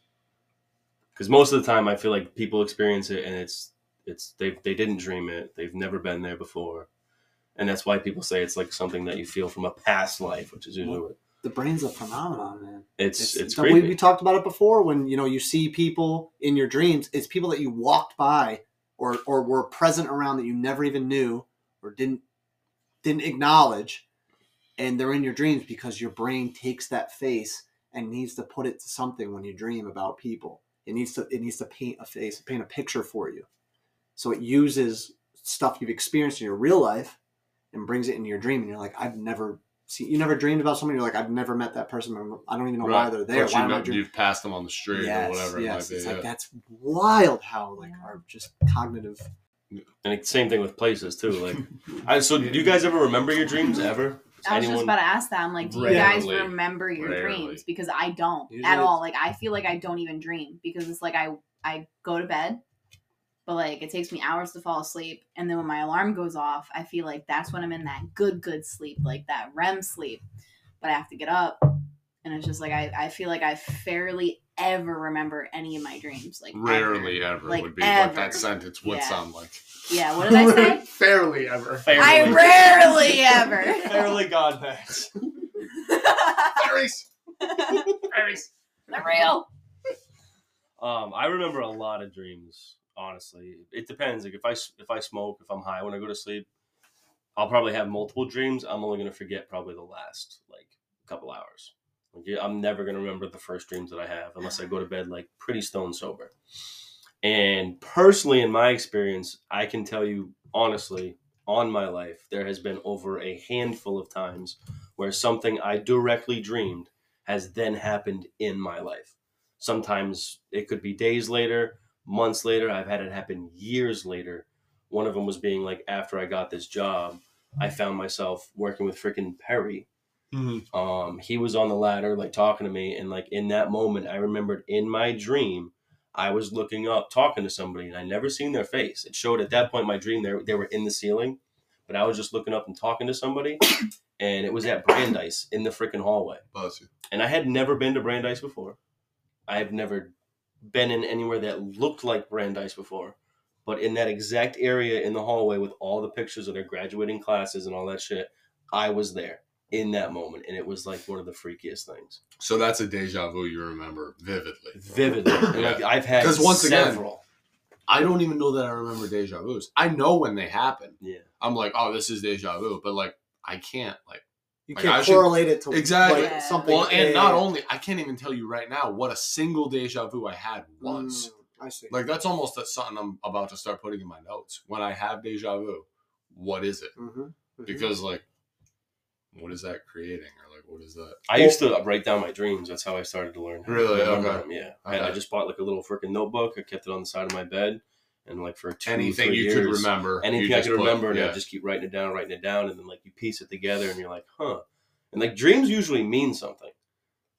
Because most of the time, I feel like people experience it, and it's it's they they didn't dream it. They've never been there before, and that's why people say it's like something that you feel from a past life, which is usually what The brain's a phenomenon, man. it's it's, we, creepy. we talked about it before when you know you see people in your dreams. It's people that you walked by or or were present around that you never even knew or didn't didn't acknowledge, and they're in your dreams because your brain takes that face and needs to put it to something when you dream about people. It needs to it needs to paint a face, paint a picture for you. So it uses stuff you've experienced in your real life and brings it into your dream, and you're like, I've never seen, you never dreamed about someone. You're like, I've never met that person. I don't even know why they're there. But Why you am I know, dreaming? you've passed them on the street or whatever yes. it It's might be. like yeah. that's wild how like our just cognitive. And it's same thing with places too. Like, I, so do you guys ever remember your dreams ever? I was just about to ask that. I'm like, do you guys remember your Rarely. dreams? Because I don't Usually at all. Like I feel like I don't even dream because it's like I I go to bed, but like it takes me hours to fall asleep, and then when my alarm goes off, I feel like that's when I'm in that good good sleep, like that REM sleep. But I have to get up, and it's just like I I feel like I fairly ever remember any of my dreams. Like. Rarely ever Like, would be what that sentence would Yeah. sound like. Yeah. What did I say? Fairly ever. I rarely ever. Fairly God pass. Fairies. Fairies. They're real. Um, I remember a lot of dreams. Honestly, it depends. Like if I if I smoke, if I'm high when I go to sleep, I'll probably have multiple dreams. I'm only gonna forget probably the last like couple hours. Like, I'm never gonna remember the first dreams that I have unless I go to bed like pretty stone sober. And personally, in my experience, I can tell you honestly, on my life, there has been over a handful of times where something I directly dreamed has then happened in my life. Sometimes it could be days later, months later. I've had it happen years later one of them was being like, after I got this job, I found myself working with freaking Perry. Mhm. Um, he was on the ladder, like talking to me, and like in that moment, I remembered in my dream, I was looking up, talking to somebody, and I never seen their face. It showed at that point in my dream they they were in the ceiling, but I was just looking up and talking to somebody, and it was at Brandeis in the freaking hallway. Bless you. And I had never been to Brandeis before. I have never been in anywhere that looked like Brandeis before. But in that exact area in the hallway with all the pictures of their graduating classes and all that shit, I was there in that moment. And it was like one of the freakiest things. So that's a deja vu you remember vividly. Vividly. Like I've had because once again- I don't even know that I remember deja vus. I know when they happen. Yeah. I'm like, oh, this is deja vu, but like, I can't like You Like, can't I should- correlate it to Exactly. like, Yeah. something. well, and yeah, not only I can't even tell you right now what a single deja vu I had once. Mm, I see. Like that's almost that's something I'm about to start putting in my notes. When I have deja vu, what is it? Mhm, mhm. Because like, what is that creating, or like, what is that? I used to write down my dreams. That's how I started to learn. how to Really? remember Okay. them, Yeah. And I Okay. just bought like a little freaking notebook. I kept it on the side of my bed. And like for two, Anything you years, could remember, anything I could put- remember, and yeah. I just keep writing it down, writing it down, and then like you piece it together, and you're like, huh. And like dreams usually mean something.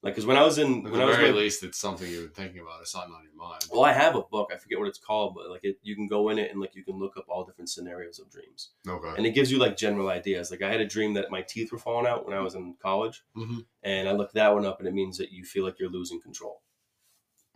Like, because when I was in, At when the I was very like, least, it's something you're thinking about. It's something on your mind. well, I have a book. I forget what it's called, but like it, you can go in it and like you can look up all different scenarios of dreams, Okay. and it gives you like general ideas. Like I had a dream that my teeth were falling out when I was in college, Mhm. and I looked that one up, and it means that you feel like you're losing control.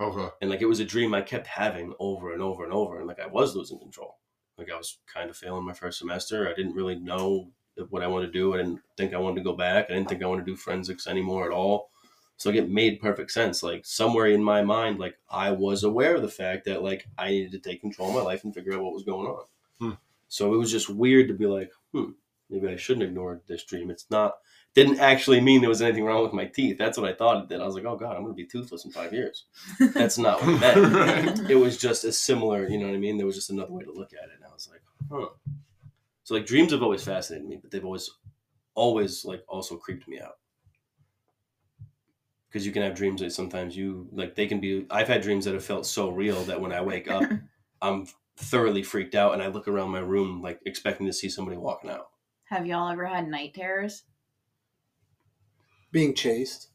Okay. and like it was a dream I kept having over and over and over, and like I was losing control. Like I was kind of failing my first semester. I didn't really know what I wanted to do. I didn't think I wanted to go back. I didn't think I wanted to do forensics anymore at all. So like, it made perfect sense. Like somewhere in my mind, like I was aware of the fact that like I needed to take control of my life and figure out what was going on. Hmm. So it was just weird to be like, hmm, maybe I shouldn't ignore this dream. It's not didn't actually mean there was anything wrong with my teeth. That's what I thought it did. I was like, oh god, I'm gonna be toothless in five years. That's not what it meant. Right. It was just a similar, you know what I mean? There was just another way to look at it. And I was like, huh. So like dreams have always fascinated me, but they've always always like also creeped me out. Because you can have dreams that sometimes you like they can be I've had dreams that have felt so real that when I wake up I'm thoroughly freaked out and I look around my room like expecting to see somebody walking out. Have y'all ever had night terrors? Being chased.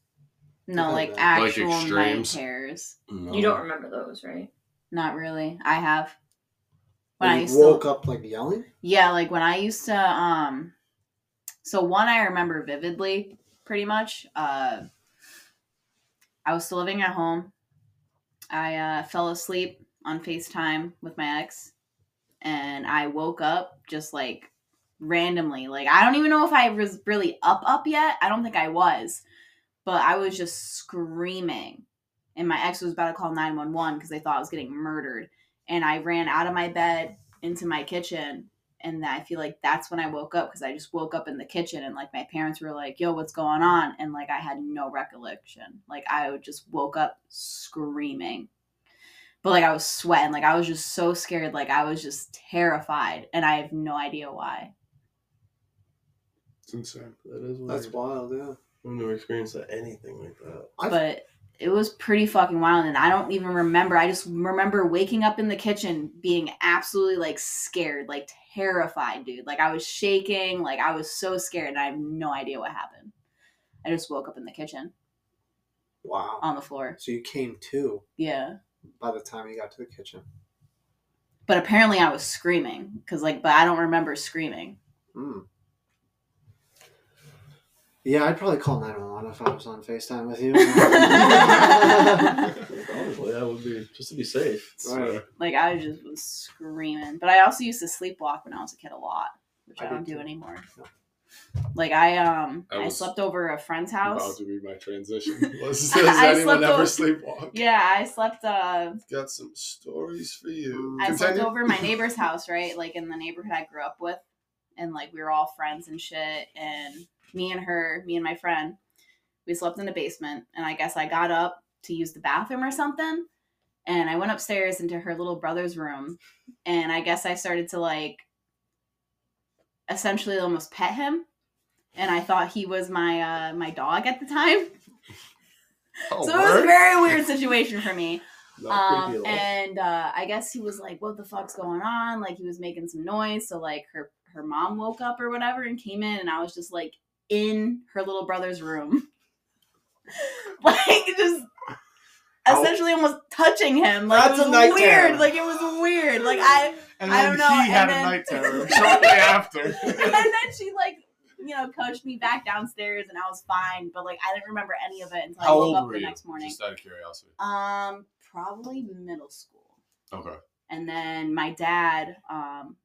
No, like that. Like actual night extremes? terrors. No. You don't remember those, right? Not really. I have. When When I you used woke to, up like yelling. yeah, like when I used to, um, so one I remember vividly, pretty much. Uh, I was still living at home. I uh, fell asleep on FaceTime with my ex, and I woke up just like randomly. Like I don't even know if I was really up up yet. I don't think I was, but I was just screaming, and my ex was about to call nine one one because they thought I was getting murdered, and I ran out of my bed into my kitchen. And I feel like that's when I woke up because I just woke up in the kitchen and like my parents were like, "Yo, what's going on?" And like I had no recollection. Like I just woke up screaming, but like I was sweating. Like I was just so scared. Like I was just terrified, and I have no idea why. It's insane. That is weird. That's wild. Yeah. I've never experienced anything like that. I've- but it was pretty fucking wild and i don't even remember i just remember waking up in the kitchen being absolutely like scared like terrified dude like i was shaking like i was so scared and i have no idea what happened i just woke up in the kitchen Wow. on the floor So you came to yeah by the time you got to the kitchen. but apparently i was screaming because like but i don't remember screaming Hmm. Yeah, I'd probably call 911 if I was on FaceTime with you. Probably that would be just to be safe. Right. like i just was screaming but i also used to sleepwalk when i was a kid a lot which i, I don't do too. anymore No. like i um I i, slept over a friend's house. About house to be my transition. Does I anyone slept ever over- sleepwalk? yeah i slept uh Got some stories for you. I slept Continue. over my neighbor's house, right? Like in the neighborhood I grew up with. And like we were all friends and shit. And me and her, me and my friend, we slept in the basement. And I guess I got up to use the bathroom or something. And I went upstairs into her little brother's room. And I guess I started to like essentially almost pet him. And I thought he was my uh my dog at the time. Oh, so it was a very weird situation for me. Um, and uh, I guess he was like, "What the fuck's going on?" Like he was making some noise. So like her her mom woke up or whatever and came in, and I was just like in her little brother's room, like just How- essentially almost touching him. Like That's it a was weird. terror. Like it was weird. Like I And I then don't know, he had and a then- night terror shortly after. and then she like you know coached me back downstairs, and I was fine. But like I didn't remember any of it until I woke up the you? next morning. Just out of curiosity. Um, probably middle school. Okay. and then my dad um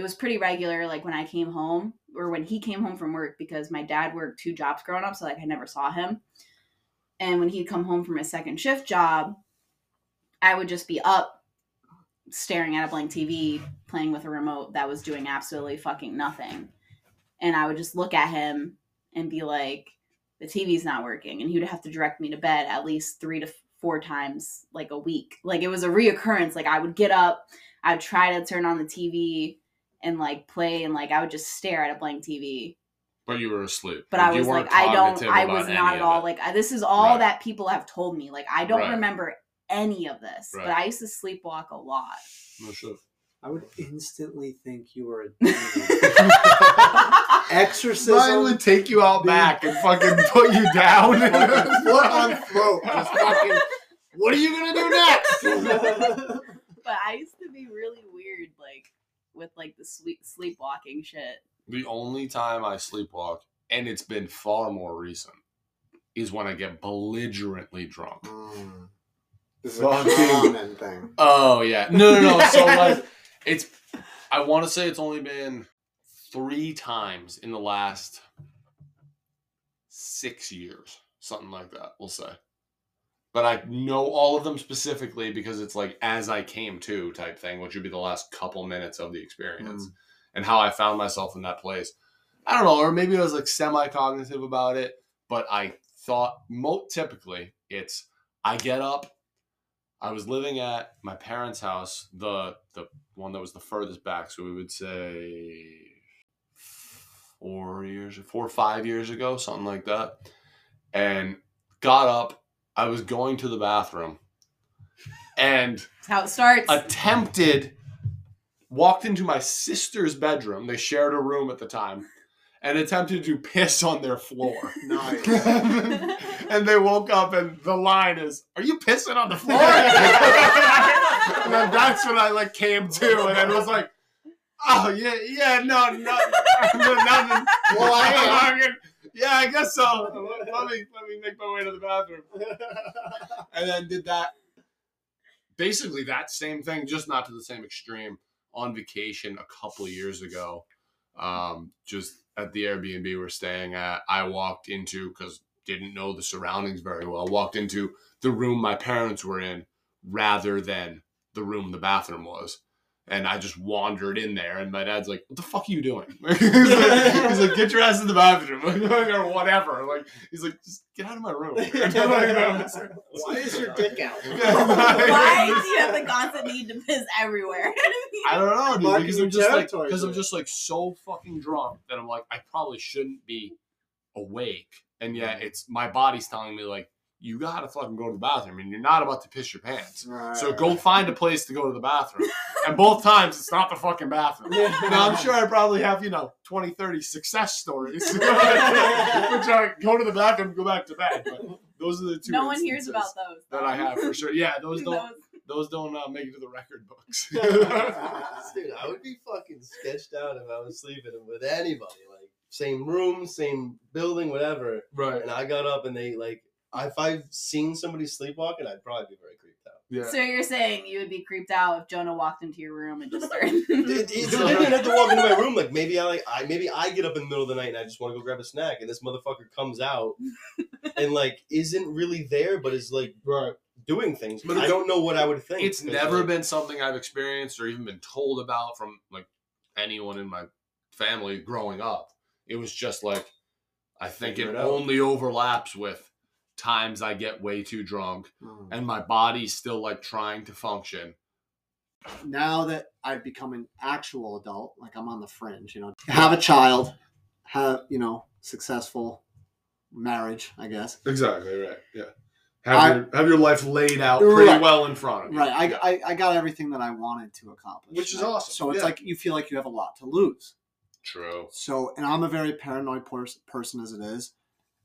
it was pretty regular like when i came home or when he came home from work because my dad worked two jobs growing up so like i never saw him and when he'd come home from his second shift job i would just be up staring at a blank tv playing with a remote that was doing absolutely fucking nothing and i would just look at him and be like the tv's not working and he would have to direct me to bed at least three to four times like a week. Like it was a reoccurrence. Like I would get up, I would try to turn on the TV and like play and like I would just stare at a blank TV. But you were asleep. But I was like, I don't, I was not at all it. like this is all Right. that people have told me. Like I don't Right. remember any of this, but I used to sleepwalk a lot. No shit. I would instantly think you were a. Exorcism. Brian would take you out back and fucking put you down. fucking foot on throat. Just fucking. What are you gonna do next? but I used to be really weird, like with like the sleep sleepwalking shit. the only time I sleepwalk, and it's been far more recent, is when I get belligerently drunk. Mm. This is Fucking- a common thing. Oh yeah, no, no, no. So like, it's. I want to say it's only been three times in the last six years, something like that. We'll say, but I know all of them specifically because it's like as I came to type thing, which would be the last couple minutes of the experience, Mm. and how I found myself in that place. I don't know, or maybe I was like semi-cognitive about it, but I thought mo typically it's I get up. I was living at my parents' house, the the one that was the furthest back, so we would say four years, four or five years ago, something like that. And got up. I was going to the bathroom, and That's how it starts. attempted walked into my sister's bedroom. They shared a room at the time, and attempted to piss on their floor. Nice. and they woke up, and the line is, "Are you pissing on the floor?" and then that's when I like came to, and then was like, "Oh yeah, yeah, no, no, no nothing." Well, I am. Yeah, I guess so. Let me let me make my way to the bathroom, and then did that. Basically, that same thing, just not to the same extreme. On vacation a couple years ago, um, just at the Airbnb we're staying at, I walked into because didn't know the surroundings very well. Walked into the room my parents were in rather than the room the bathroom was. And I just wandered in there, and my dad's like, "What the fuck are you doing?" he's, like, he's like, "Get your ass in the bathroom, or whatever." Like, he's like, "Just get out of my room." Like, Why is your dick out? Why do you have the constant need to piss everywhere? I don't know, dude. Because I'm just like, because I'm just like so fucking drunk that I'm like, I probably shouldn't be awake, and yet it's my body's telling me like, you gotta fucking go to the bathroom, and you're not about to piss your pants. So go find a place to go to the bathroom. And both times it's not the fucking bathroom. Now I'm sure I probably have, you know, 20, 30 success stories. Which are go to the bathroom, go back to bed. But those are the two no one hears about those. that I have for sure. Yeah, those don't Those- those don't uh, make it to the record books. Dude, I would be fucking sketched out if I was sleeping with anybody. Like same room, same building, whatever. right. And I got up and they like if I've seen somebody sleepwalking, I'd probably be very creeped out. Yeah. So you're saying you would be creeped out if Jonah walked into your room and just started. It, it, they didn't even have to walk into my room. Like maybe I like I maybe I get up in the middle of the night and I just want to go grab a snack, and this motherfucker comes out and like isn't really there, but is like Right. doing things. But But I don't know what I would think. It's never like, been something I've experienced or even been told about from like anyone in my family growing up. It was just like I think it it only overlaps with times I get way too drunk Mm. and my body's still like trying to function. now that I've become an actual adult, like I'm on the fringe, you know, have a child, have, you know, successful marriage, I guess. Exactly right. Yeah. Have I- your have your life laid out pretty Right. well in front of you. Right. I, Yeah. I, I got everything that I wanted to accomplish. Which is right? awesome, So it's yeah. like you feel like you have a lot to lose. True. So, and I'm a very paranoid pers- person as it is.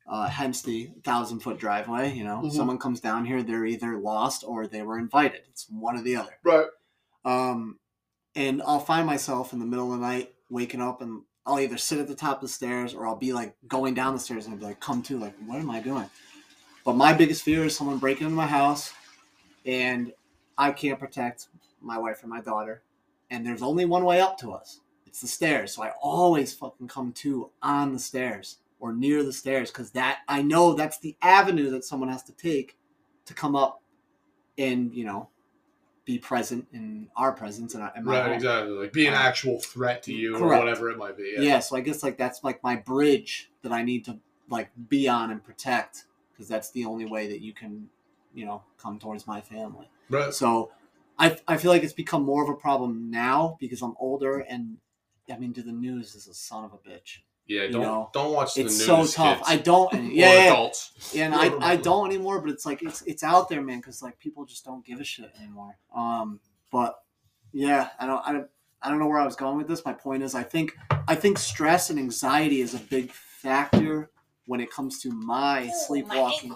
Uh, hence the thousand foot driveway. You know, Mhm. someone comes down here, they're either lost or they were invited. It's one or the other. Right. Um, and I'll find myself in the middle of the night waking up and I'll either sit at the top of the stairs or I'll be like going down the stairs and I'll be like, come to, like, what am I doing? But my biggest fear is someone breaking into my house and I can't protect my wife and my daughter. And there's only one way up to us. It's the stairs. So I always fucking come to on the stairs or near the stairs because that I know that's the avenue that someone has to take to come up and, you know, be present in our presence and in my Right, home. exactly. Like be an Uh, actual threat to you or whatever it might be. Yeah. so I guess like that's like my bridge that I need to like be on and protect because that's the only way that you can, you know, come towards my family. Right. So I I feel like it's become more of a problem now because I'm older and I mean, to the news is a son of a bitch. Yeah, don't know, don't watch the It's news. It's so tough. kids. I don't. Or Yeah, yeah, yeah. and I, I don't anymore. But it's like it's it's out there, man. Because like people just don't give a shit anymore. Um, but yeah, I don't I don't I don't know where I was going with this. My point is, I think I think stress and anxiety is a big factor when it comes to my sleepwalking.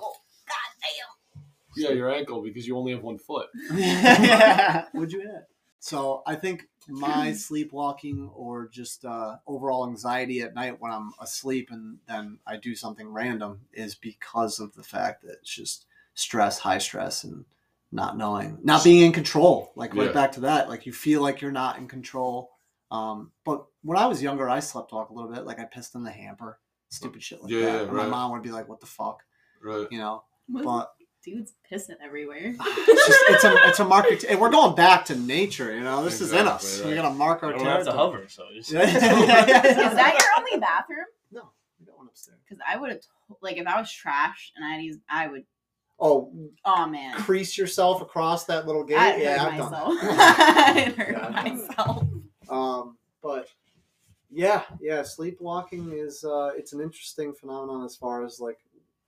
Yeah, your ankle because you only have one foot. yeah. What'd you add? So I think my sleepwalking or just uh, overall anxiety at night when I'm asleep and then I do something random is because of the fact that it's just stress, high stress, and not knowing, not being in control. Like right Yeah. back to that, like you feel like you're not in control. Um, but when I was younger, I slept walk a little bit. Like I pissed in the hamper, stupid shit like Yeah, that. yeah, And My mom would be like, "What the fuck," Right. you know. What? But Dude's pissing everywhere. it's just it's a it's a market and we're going back to nature you know this is in us Exactly, we right. gotta mark our I don't have to territory. hover, so just, Is that your only bathroom? no we got one upstairs Because I would have, like, if I was trash and I had to I would, oh oh man. crease yourself across that little gate I'd yeah hurt I've done myself. that. I'd hurt Yeah, myself. um but yeah yeah sleepwalking is uh it's an interesting phenomenon as far as like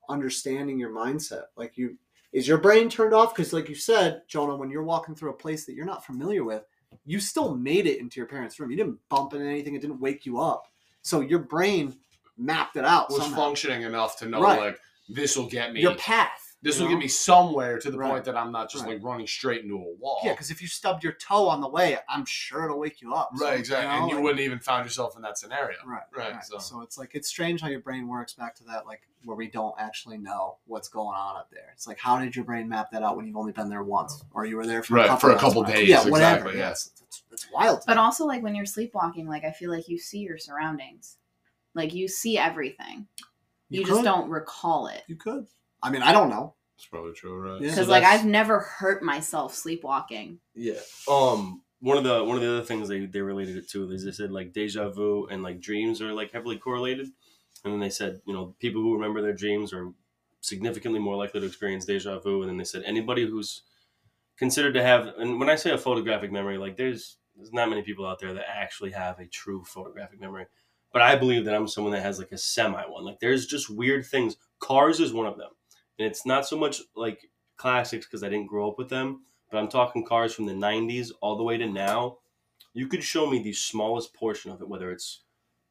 understanding your mindset. Like you is your brain turned off? Because like you said jonah when you're walking through a place that you're not familiar with you still made it into your parents room. You didn't bump into anything. It didn't wake you up. So your brain mapped it out Was somehow. functioning enough to know Right. like this will get me. Your path this you will know? get me somewhere to the Right. point that I'm not just Right. like running straight into a wall. yeah because if you stubbed your toe on the way i'm sure it'll wake you up So, Right, exactly. know, and you like- wouldn't even find yourself in that scenario. Right, Right, right. so- So. it's like it's strange how your brain works back to that, like where we don't actually know what's going on up there. It's like how did your brain map that out when you've only been there once, or you were there for Right, a couple for a couple days, Yeah, whatever. exactly, Yeah, yeah. it's, it's, it's wild. But also, like, when you're sleepwalking, like, I feel like you see your surroundings. Like, you see everything. You, just don't recall it. You could. I mean, I don't know. It's probably true, right? Yeah. Because, So like, that's- I've never hurt myself sleepwalking. Yeah. Um. One of the one of the other things they they related it to is they said like deja vu and like dreams are like heavily correlated, and then they said you know people who remember their dreams are significantly more likely to experience deja vu, and then they said anybody who's considered to have and when I say a photographic memory, like there's there's not many people out there that actually have a true photographic memory. But I believe that I'm someone that has like a semi one. Like there's just weird things. Cars is one of them. And it's not so much like classics because I didn't grow up with them, but I'm talking cars from the 90s all the way to now. You could show me the smallest portion of it, whether it's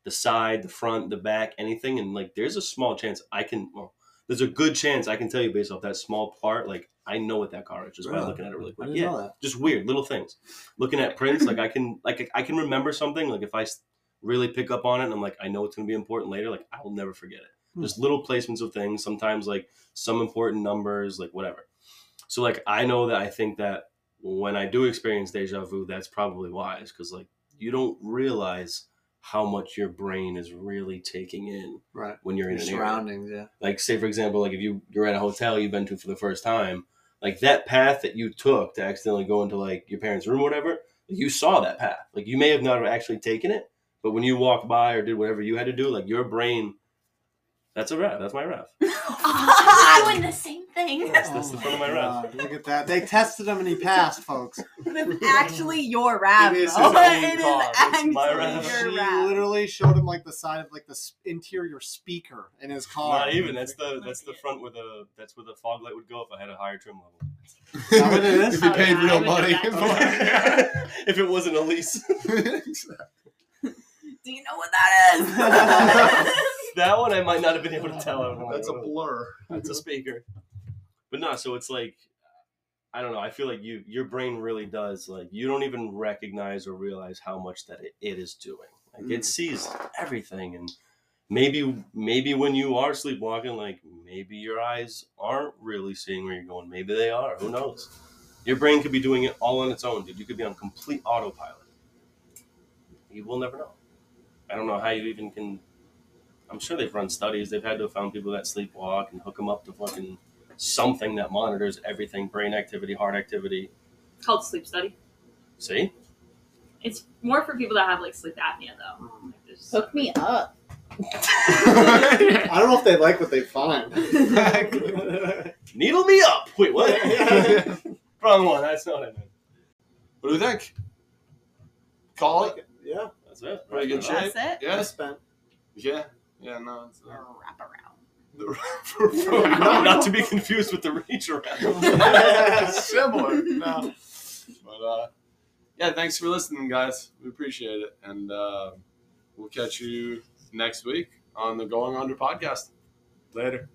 the side, the front, the back, anything. And like there's a small chance I can, well, there's a good chance I can tell you based off that small part. Like I know what that car is just by looking at it really quick. Yeah just weird little things. Looking at prints, like I can like I can remember something. Like if I really pick up on it, and I'm like I know it's going to be important later. Like I will never forget it. Hmm. Just little placements of things. Sometimes like some important numbers, like whatever. So like I know that I think that when I do experience deja vu, that's probably wise because like you don't realize how much your brain is really taking in Right. when you're in Your an area surroundings, yeah. like say for example like if you you're at a hotel you've been to for the first time like that path that you took to accidentally go into like your parents room or whatever you saw that path like you may have not actually taken it but when you walked by or did whatever you had to do like your brain That's a Rav. That's my Rav. I'm doing the same thing. That's, that's the front of oh my Rav. God, Look at that. They tested him and he passed, folks. That's actually your Rav. It is though. his own It is car. actually my Rav. your She Rav. literally showed him like the side of like the s- interior speaker in his car. Not even. That's the that's the front where the that's where the fog light would go if I had a higher trim level. Is that what it is? if you Oh, paid yeah, I real would know money. if it wasn't a lease. Do you know what that is? That one I might not have been able to tell. out That's a blur. That's a speaker. But no, so it's like I don't know. I feel like you your brain really does like you don't even recognize or realize how much that it, it is doing. Like Mm. it sees everything and maybe maybe when you are sleepwalking like maybe your eyes aren't really seeing where you're going. Maybe they are. Who knows? Your brain could be doing it all on its own, dude. You could be on complete autopilot. You will never know. I don't know how you even can I'm sure they've run studies. They've had to have found people that sleepwalk and hook them up to fucking something that monitors everything brain activity, heart activity. called sleep study. See? It's more for people that have like sleep apnea though. Hmm. Like, there's- Hook me up. I don't know if they like what they find. Needle me up! Wait, what? Wrong one. That's not it, man. What do you think? Call it. yeah. That's it. Pretty good That's shape. it. Yeah. spent. Yeah. Yeah. No. It's, uh, Wrap around. the- not, not to be confused with the reach around. Similar. No. But uh, yeah. Thanks for listening, guys. We appreciate it, and uh, we'll catch you next week on the Going Under podcast. Later.